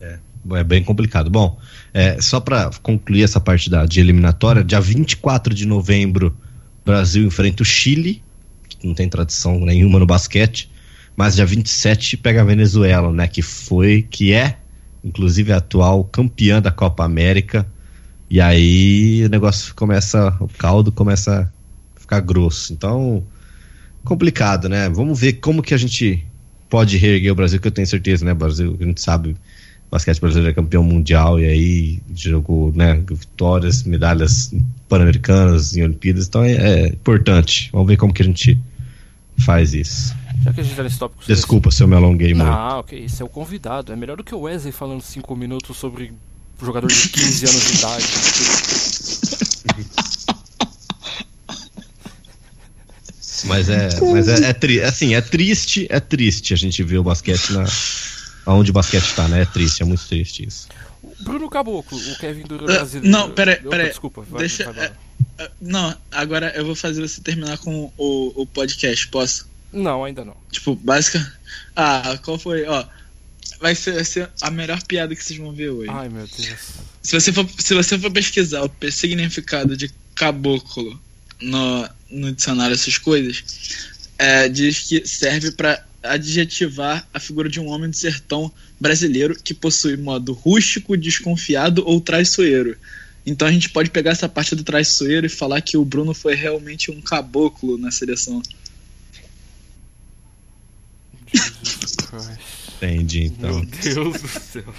É, é bem complicado. Bom, é, só para concluir essa parte da, de eliminatória, dia 24 de novembro, Brasil enfrenta o Chile, não tem tradição nenhuma no basquete, mas dia 27 pega a Venezuela, né, que foi, que é, inclusive, a atual campeã da Copa América, e aí o negócio começa, o caldo começa a ficar grosso. Então, complicado, né? Vamos ver como que a gente pode reerguer o Brasil, que eu tenho certeza, né, Brasil, a gente sabe basquete brasileiro é campeão mundial e aí jogou né, vitórias, medalhas pan-americanas em Olimpíadas, então é, é, importante. Vamos ver como que a gente faz isso. Já que a gente tá nesse tópico. Desculpa se eu me alonguei muito. Ah, ok, isso é o convidado. É melhor do que o Wesley falando 5 minutos sobre jogador de 15 anos de idade. Mas é, mas é, é, tri, assim, é triste, é triste a gente ver o basquete na, aonde o basquete está, né? É triste, é muito triste isso. Bruno Caboclo, o Kevin Durant uh, brasileiro. Não, peraí, peraí. Desculpa, vai, deixa. Vai, não, agora eu vou fazer você terminar com o, o podcast, posso? Não, ainda não. Tipo, básica. Ah, qual foi? Ó, vai ser, vai ser, a melhor piada que vocês vão ver hoje. Ai, meu Deus. Se você for, se você for pesquisar o significado de caboclo no, no dicionário, essas coisas, é, diz que serve para adjetivar a figura de um homem do sertão brasileiro que possui modo rústico, desconfiado ou traiçoeiro. Então a gente pode pegar essa parte do traiçoeiro e falar que o Bruno foi realmente um caboclo na seleção. Entendi, então. Meu Deus do céu.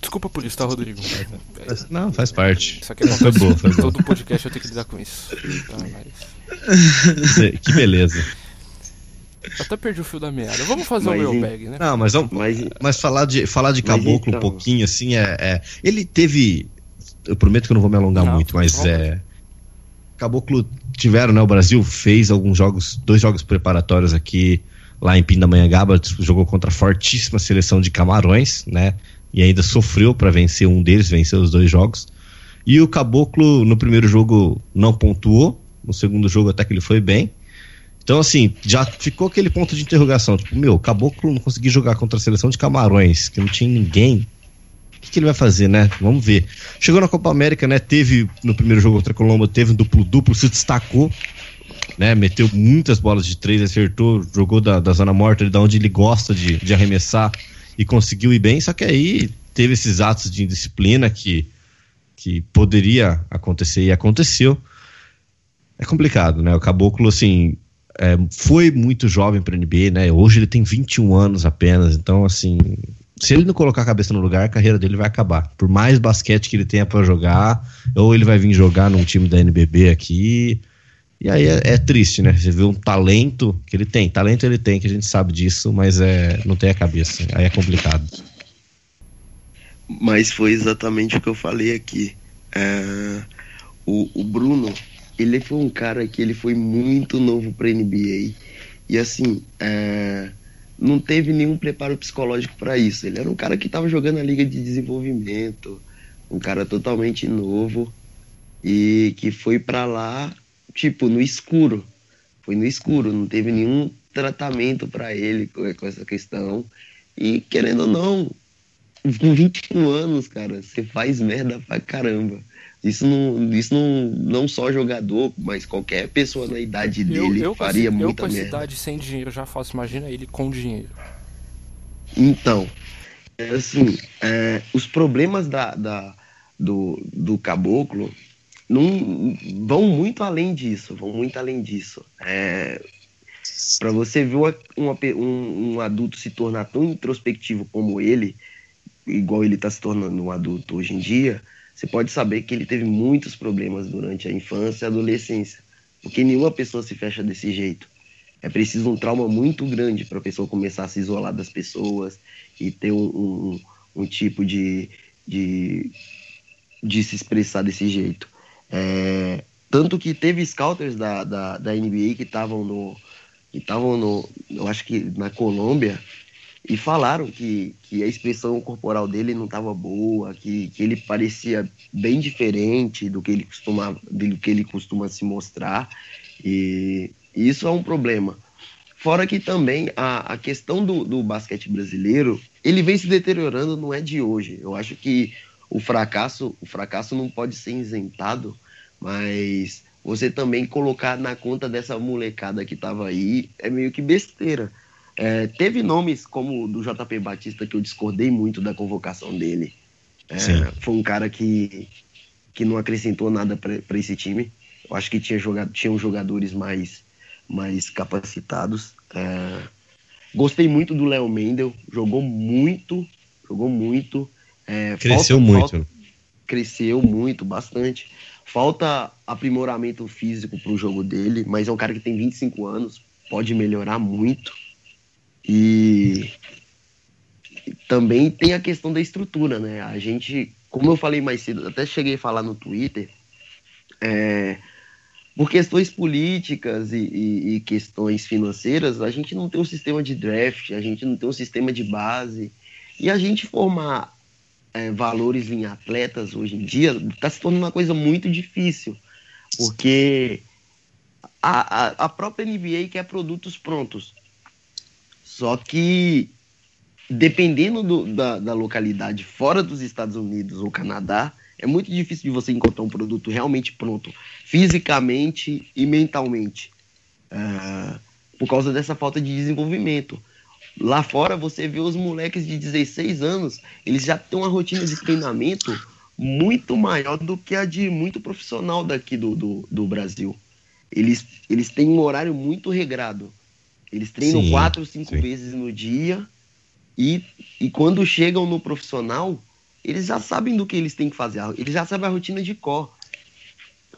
Desculpa por isso, tá, Rodrigo? Não, faz parte. Isso aqui é foi boa, foi Todo podcast eu tenho que lidar com isso. Tá, mas... que beleza. Até perdi o fio da meada. Vamos fazer mas, o mailbag, né? Não, mas, vamos, mas, mas falar de, falar de caboclo então... um pouquinho, assim, é, é, Ele teve. Eu prometo que eu não vou me alongar não, muito, mas é. Caboclo tiveram, né? O Brasil fez alguns jogos, dois jogos preparatórios aqui lá em Pindamonhangaba, jogou contra a fortíssima seleção de Camarões, né? E ainda sofreu para vencer um deles, venceu os dois jogos. E o Caboclo no primeiro jogo não pontuou, no segundo jogo até que ele foi bem. Então, assim, já ficou aquele ponto de interrogação. Tipo, meu, Caboclo não conseguiu jogar contra a seleção de Camarões, que não tinha ninguém. O que, que, ele vai fazer, né? Vamos ver. Chegou na Copa América, né? Teve no primeiro jogo contra a Colômbia, teve um duplo-duplo, se destacou, né? Meteu muitas bolas de três, acertou, jogou da, da zona morta, da onde ele gosta de, de arremessar e conseguiu ir bem. Só que aí teve esses atos de indisciplina que, que poderia acontecer e aconteceu é complicado, né? O Caboclo, assim, é, foi muito jovem para NBA, né? Hoje ele tem 21 anos apenas, então, assim, se ele não colocar a cabeça no lugar, a carreira dele vai acabar. Por mais basquete que ele tenha para jogar, ou ele vai vir jogar num time da NBB aqui. E aí é, é, triste, né? Você vê um talento que ele tem. Talento ele tem, que a gente sabe disso, mas é, não tem a cabeça. Aí é complicado. Mas foi exatamente o que eu falei aqui. É, o, o Bruno, ele foi um cara que ele foi muito novo para NBA e assim é, não teve nenhum preparo psicológico para isso. Ele era um cara que estava jogando a liga de desenvolvimento, um cara totalmente novo e que foi para lá tipo no escuro. Foi no escuro, não teve nenhum tratamento para ele com essa questão. E querendo ou não, com 21 anos, cara, você faz merda pra caramba. Isso não, isso não, não só jogador, mas qualquer pessoa na idade dele eu, eu faria eu muita. Eu com idade sem dinheiro já faço, imagina ele com dinheiro. Então, assim, é, os problemas da, da, do, do caboclo não vão muito além disso, vão muito além disso. É, para você ver uma, uma, um, um, adulto se tornar tão introspectivo como ele, igual ele está se tornando um adulto hoje em dia, você pode saber que ele teve muitos problemas durante a infância e adolescência, porque nenhuma pessoa se fecha desse jeito. É preciso um trauma muito grande para a pessoa começar a se isolar das pessoas e ter um, um, um tipo de, de, de se expressar desse jeito. É, tanto que teve scouters da, da, da NBA que estavam no. que estavam no. Eu acho que na Colômbia, e falaram que, que a expressão corporal dele não estava boa, que, que ele parecia bem diferente do que ele costuma, do que ele costuma se mostrar. E isso é um problema. Fora que também a, a questão do, do basquete brasileiro, ele vem se deteriorando, não é de hoje. Eu acho que o fracasso, o fracasso não pode ser isentado, mas você também colocar na conta dessa molecada que estava aí é meio que besteira. É, teve nomes como o do JP Batista que eu discordei muito da convocação dele. É, foi um cara que, que não acrescentou nada para esse time. Eu acho que tinha jogado, tinham jogadores mais, mais capacitados. É, gostei muito do Léo Mendel, jogou muito, jogou muito. É, cresceu falta, muito. Falta, cresceu muito, bastante. Falta aprimoramento físico para o jogo dele, mas é um cara que tem 25 anos, pode melhorar muito. E também tem a questão da estrutura, né? A gente, como eu falei mais cedo, até cheguei a falar no Twitter, é, por questões políticas e, e, e, questões financeiras, a gente não tem um sistema de draft, a gente não tem um sistema de base. E a gente formar é, valores em atletas hoje em dia está se tornando uma coisa muito difícil, porque a, a, a própria NBA quer produtos prontos. Só que, dependendo do, da, da localidade fora dos Estados Unidos ou Canadá, é muito difícil de você encontrar um produto realmente pronto, fisicamente e mentalmente, uh, por causa dessa falta de desenvolvimento. Lá fora você vê os moleques de 16 anos, eles já têm uma rotina de treinamento muito maior do que a de muito profissional daqui do, do, do Brasil. Eles, eles têm um horário muito regrado. Eles treinam sim, quatro, cinco sim. vezes no dia e, e quando chegam no profissional, eles já sabem do que eles têm que fazer. Eles já sabem a rotina de cor.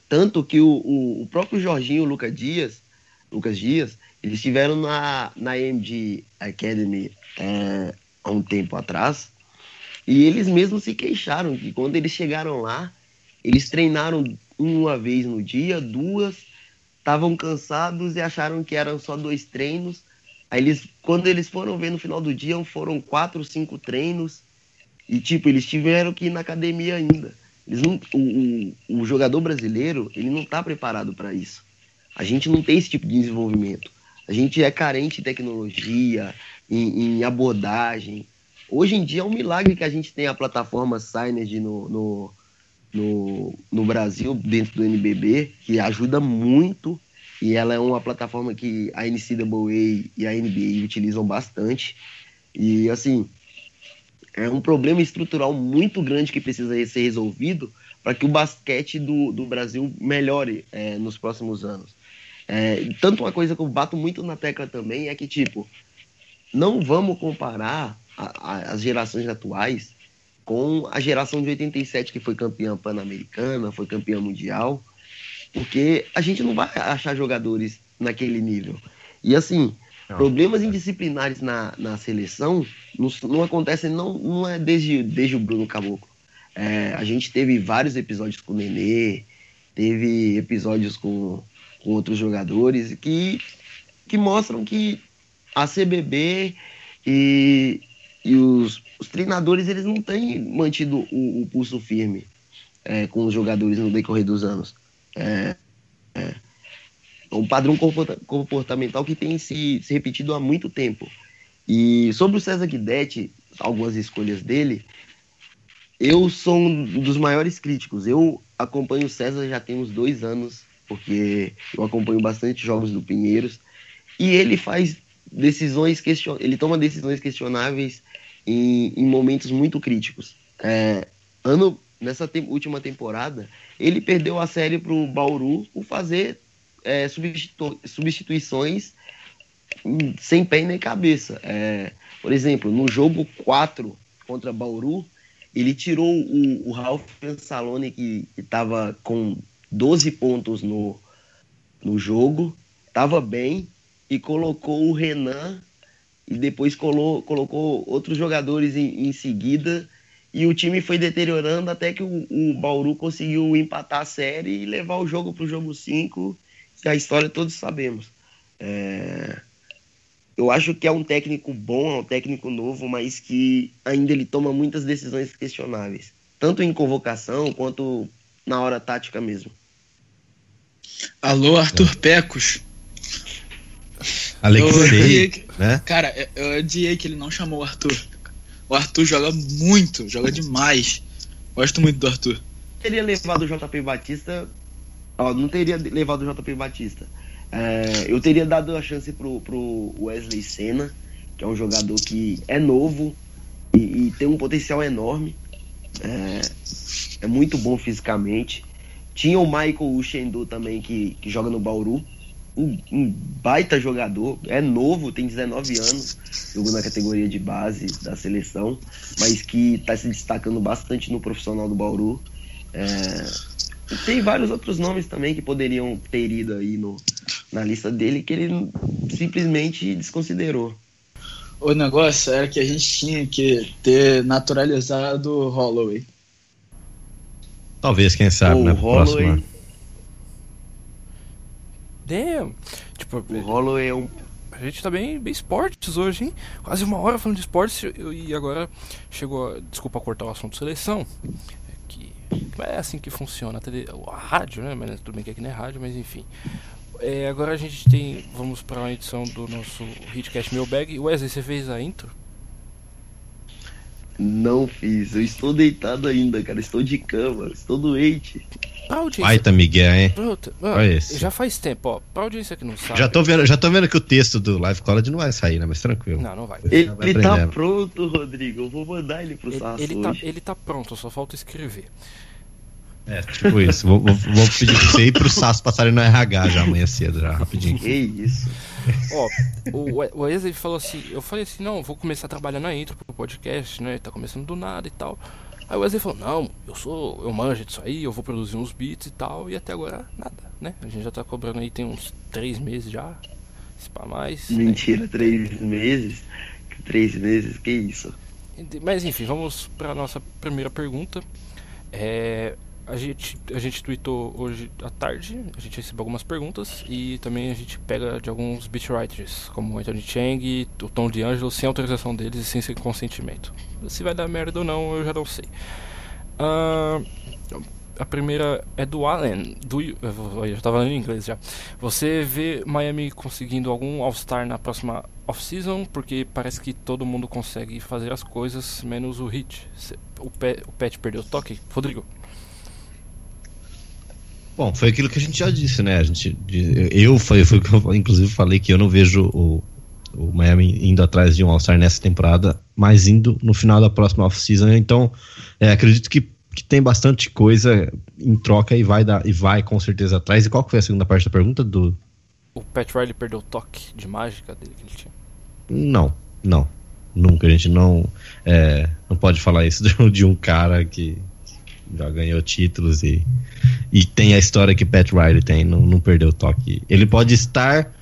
Tanto que o, o, o próprio Jorginho o Lucas Dias, Lucas Dias, eles estiveram na, na MD Academy é, há um tempo atrás e eles mesmos se queixaram que quando eles chegaram lá, eles treinaram uma vez no dia, duas, estavam cansados e acharam que eram só dois treinos. Aí eles, quando eles foram ver no final do dia, foram quatro, cinco treinos. E tipo, eles tiveram que ir na academia ainda. Eles não, o, o, o jogador brasileiro, ele não está preparado para isso. A gente não tem esse tipo de desenvolvimento. A gente é carente em tecnologia, em, em abordagem. Hoje em dia é um milagre que a gente tem a plataforma Synergy no, no, no, no Brasil, dentro do NBB, que ajuda muito. E ela é uma plataforma que a NCAA e a NBA utilizam bastante. E, assim, é um problema estrutural muito grande que precisa ser resolvido para que o basquete do, do Brasil melhore é, nos próximos anos. É, tanto uma coisa que eu bato muito na tecla também é que, tipo, não vamos comparar a, a, as gerações atuais com a geração de 87 que foi campeã pan-americana, foi campeã mundial, porque a gente não vai achar jogadores naquele nível. E assim, não, problemas não. indisciplinares na, na seleção não, não acontecem, não, não é desde, desde o Bruno Caboclo. É, a gente teve vários episódios com o Nenê, teve episódios com, com outros jogadores que, que mostram que a CBB e, e os, os treinadores eles não têm mantido o, o pulso firme é, com os jogadores no decorrer dos anos. É, é, um padrão comportamental que tem se, se repetido há muito tempo. E sobre o César Guidetti, algumas escolhas dele, eu sou um dos maiores críticos. Eu acompanho o César já tem uns dois anos, porque eu acompanho bastante jogos do Pinheiros, e ele faz decisões question... ele toma decisões questionáveis em, em momentos muito críticos. É, ano nessa te última temporada, ele perdeu a série para o Bauru por fazer é, substitu substituições sem pé nem cabeça. É, por exemplo, no jogo 4 contra Bauru, ele tirou o, o Ralph Pensalone, que estava com 12 pontos no, no jogo, estava bem, e colocou o Renan, e depois colo, colocou outros jogadores em, em seguida, e o time foi deteriorando até que o, o Bauru conseguiu empatar a série e levar o jogo para o jogo 5, que a história todos sabemos. É... Eu acho que é um técnico bom, é um técnico novo, mas que ainda ele toma muitas decisões questionáveis, tanto em convocação quanto na hora tática mesmo. Alô, Arthur. Pecos. Alexei, né? Cara, eu odiei que ele não chamou o Arthur. O Arthur joga muito, joga demais. Gosto muito do Arthur. Teria levado o JP Batista. Ó, não teria levado o JP Batista. É, eu teria dado a chance pro, pro Wesley Senna, que é um jogador que é novo e, e tem um potencial enorme. É, é, muito bom fisicamente. Tinha o Michael Uchendu também, que, que joga no Bauru. Um, um, baita jogador, é novo, tem 19 anos, jogou na categoria de base da seleção, mas que está se destacando bastante no profissional do Bauru. É, tem vários outros nomes também que poderiam ter ido aí no, na lista dele que ele simplesmente desconsiderou. O negócio era que a gente tinha que ter naturalizado o Holloway. Talvez, quem sabe, o né? Holloway... Próxima. Damn. Tipo, o Holloway é um. A gente tá bem, bem esportes hoje, hein? Quase uma hora falando de esportes e agora chegou. Desculpa cortar o assunto seleção. É que é assim que funciona a, tele, a rádio, né? Mas tudo bem que aqui não é rádio, mas enfim. É, agora a gente tem. Vamos para uma edição do nosso Hitcast Mailbag. Wesley, você fez a intro? Não fiz, eu estou deitado ainda, cara. Estou de cama, estou doente. Pra audiência... Baita Miguel, hein? Pronto. Olha já faz tempo, ó. Pra audiência que não sabe. Já tô vendo, já tô vendo que o texto do Live College não vai sair, né? Mas tranquilo. Não, não vai. Ele, vai ele tá pronto, Rodrigo. Eu vou mandar ele pro ele, Sasso ele tá, ele tá pronto, só falta escrever. É, tipo isso. vou, vou, vou, pedir pra você ir pro Sasso passarem no RH já amanhã cedo, já, rapidinho. Que isso. Ó, o, o Wesley falou assim, eu falei assim, não, vou começar a trabalhar na intro pro podcast, né? Tá começando do nada e tal. Aí o Wesley falou, não, eu sou, eu manjo disso aí, eu vou produzir uns beats e tal, e até agora nada, né? A gente já tá cobrando aí tem uns três meses já, se pá mais. Né? Mentira, né? três meses? Três meses, que isso? Mas enfim, vamos pra nossa primeira pergunta. É, a gente, a gente tweetou hoje à tarde, a gente recebeu algumas perguntas e também a gente pega de alguns beatwriters, como Anthony Chang o Tom DeAngelo, sem autorização deles e sem consentimento. Se vai dar merda ou não, eu já não sei. Uh, a primeira é do Allen. Do, eu estava falando em inglês já. Você vê Miami conseguindo algum All-Star na próxima off-season? Porque parece que todo mundo consegue fazer as coisas, menos o Hit. O, Pet, o Pet perdeu o toque? Rodrigo. Bom, foi aquilo que a gente já disse, né? A gente, eu foi, foi eu inclusive falei que eu não vejo o, o Miami indo atrás de um All-Star nessa temporada, mas indo no final da próxima off-season. Então, é, acredito que, que tem bastante coisa em troca e vai dar e vai com certeza atrás. E qual foi a segunda parte da pergunta do? O Pat Riley perdeu o toque de mágica dele que ele tinha? Não, não, nunca. A gente não é, não pode falar isso de um cara que já ganhou títulos e, e tem a história que Pat Riley tem, não, não perdeu o toque. Ele pode estar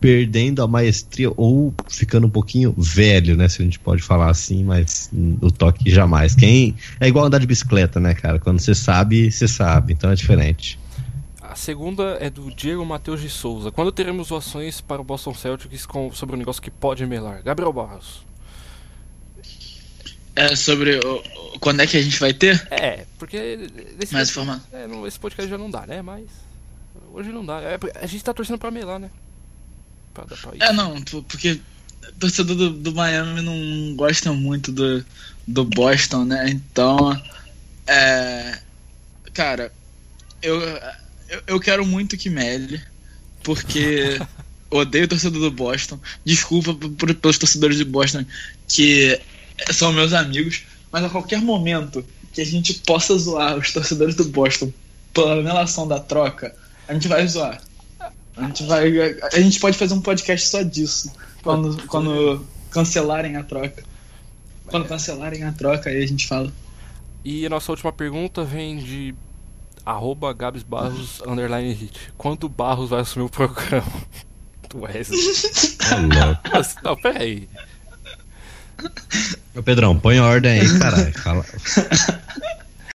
perdendo a maestria ou ficando um pouquinho velho, né? Se a gente pode falar assim, mas o toque jamais. Quem é igual andar de bicicleta, né, cara? Quando você sabe, você sabe, então é diferente. A segunda é do Diego Matheus de Souza. Quando teremos ações para o Boston Celtics com, sobre um negócio que pode melar? Gabriel Barros. É sobre o, quando é que a gente vai ter? É, porque. Esse Mais forma. É, não, esse podcast já não dá, né? Mas. Hoje não dá. É, a gente tá torcendo pra melar, né? Pra dar pra ir. É, não, porque torcedor do, do Miami não gosta muito do, do Boston, né? Então. É. Cara, eu, eu, eu quero muito que mele, porque. odeio o torcedor do Boston. Desculpa pelos torcedores de Boston que são meus amigos, mas a qualquer momento que a gente possa zoar os torcedores do Boston pela anulação da troca, a gente vai zoar. A gente vai. A gente pode fazer um podcast só disso. Quando, quando cancelarem a troca. Quando cancelarem a troca, aí a gente fala. E a nossa última pergunta vem de arroba Gabs Barros underline hit. Quando o Barros vai assumir o programa? Do Wesley. Ô, Não, peraí. Ô, Pedrão, põe ordem aí, caralho. Fala.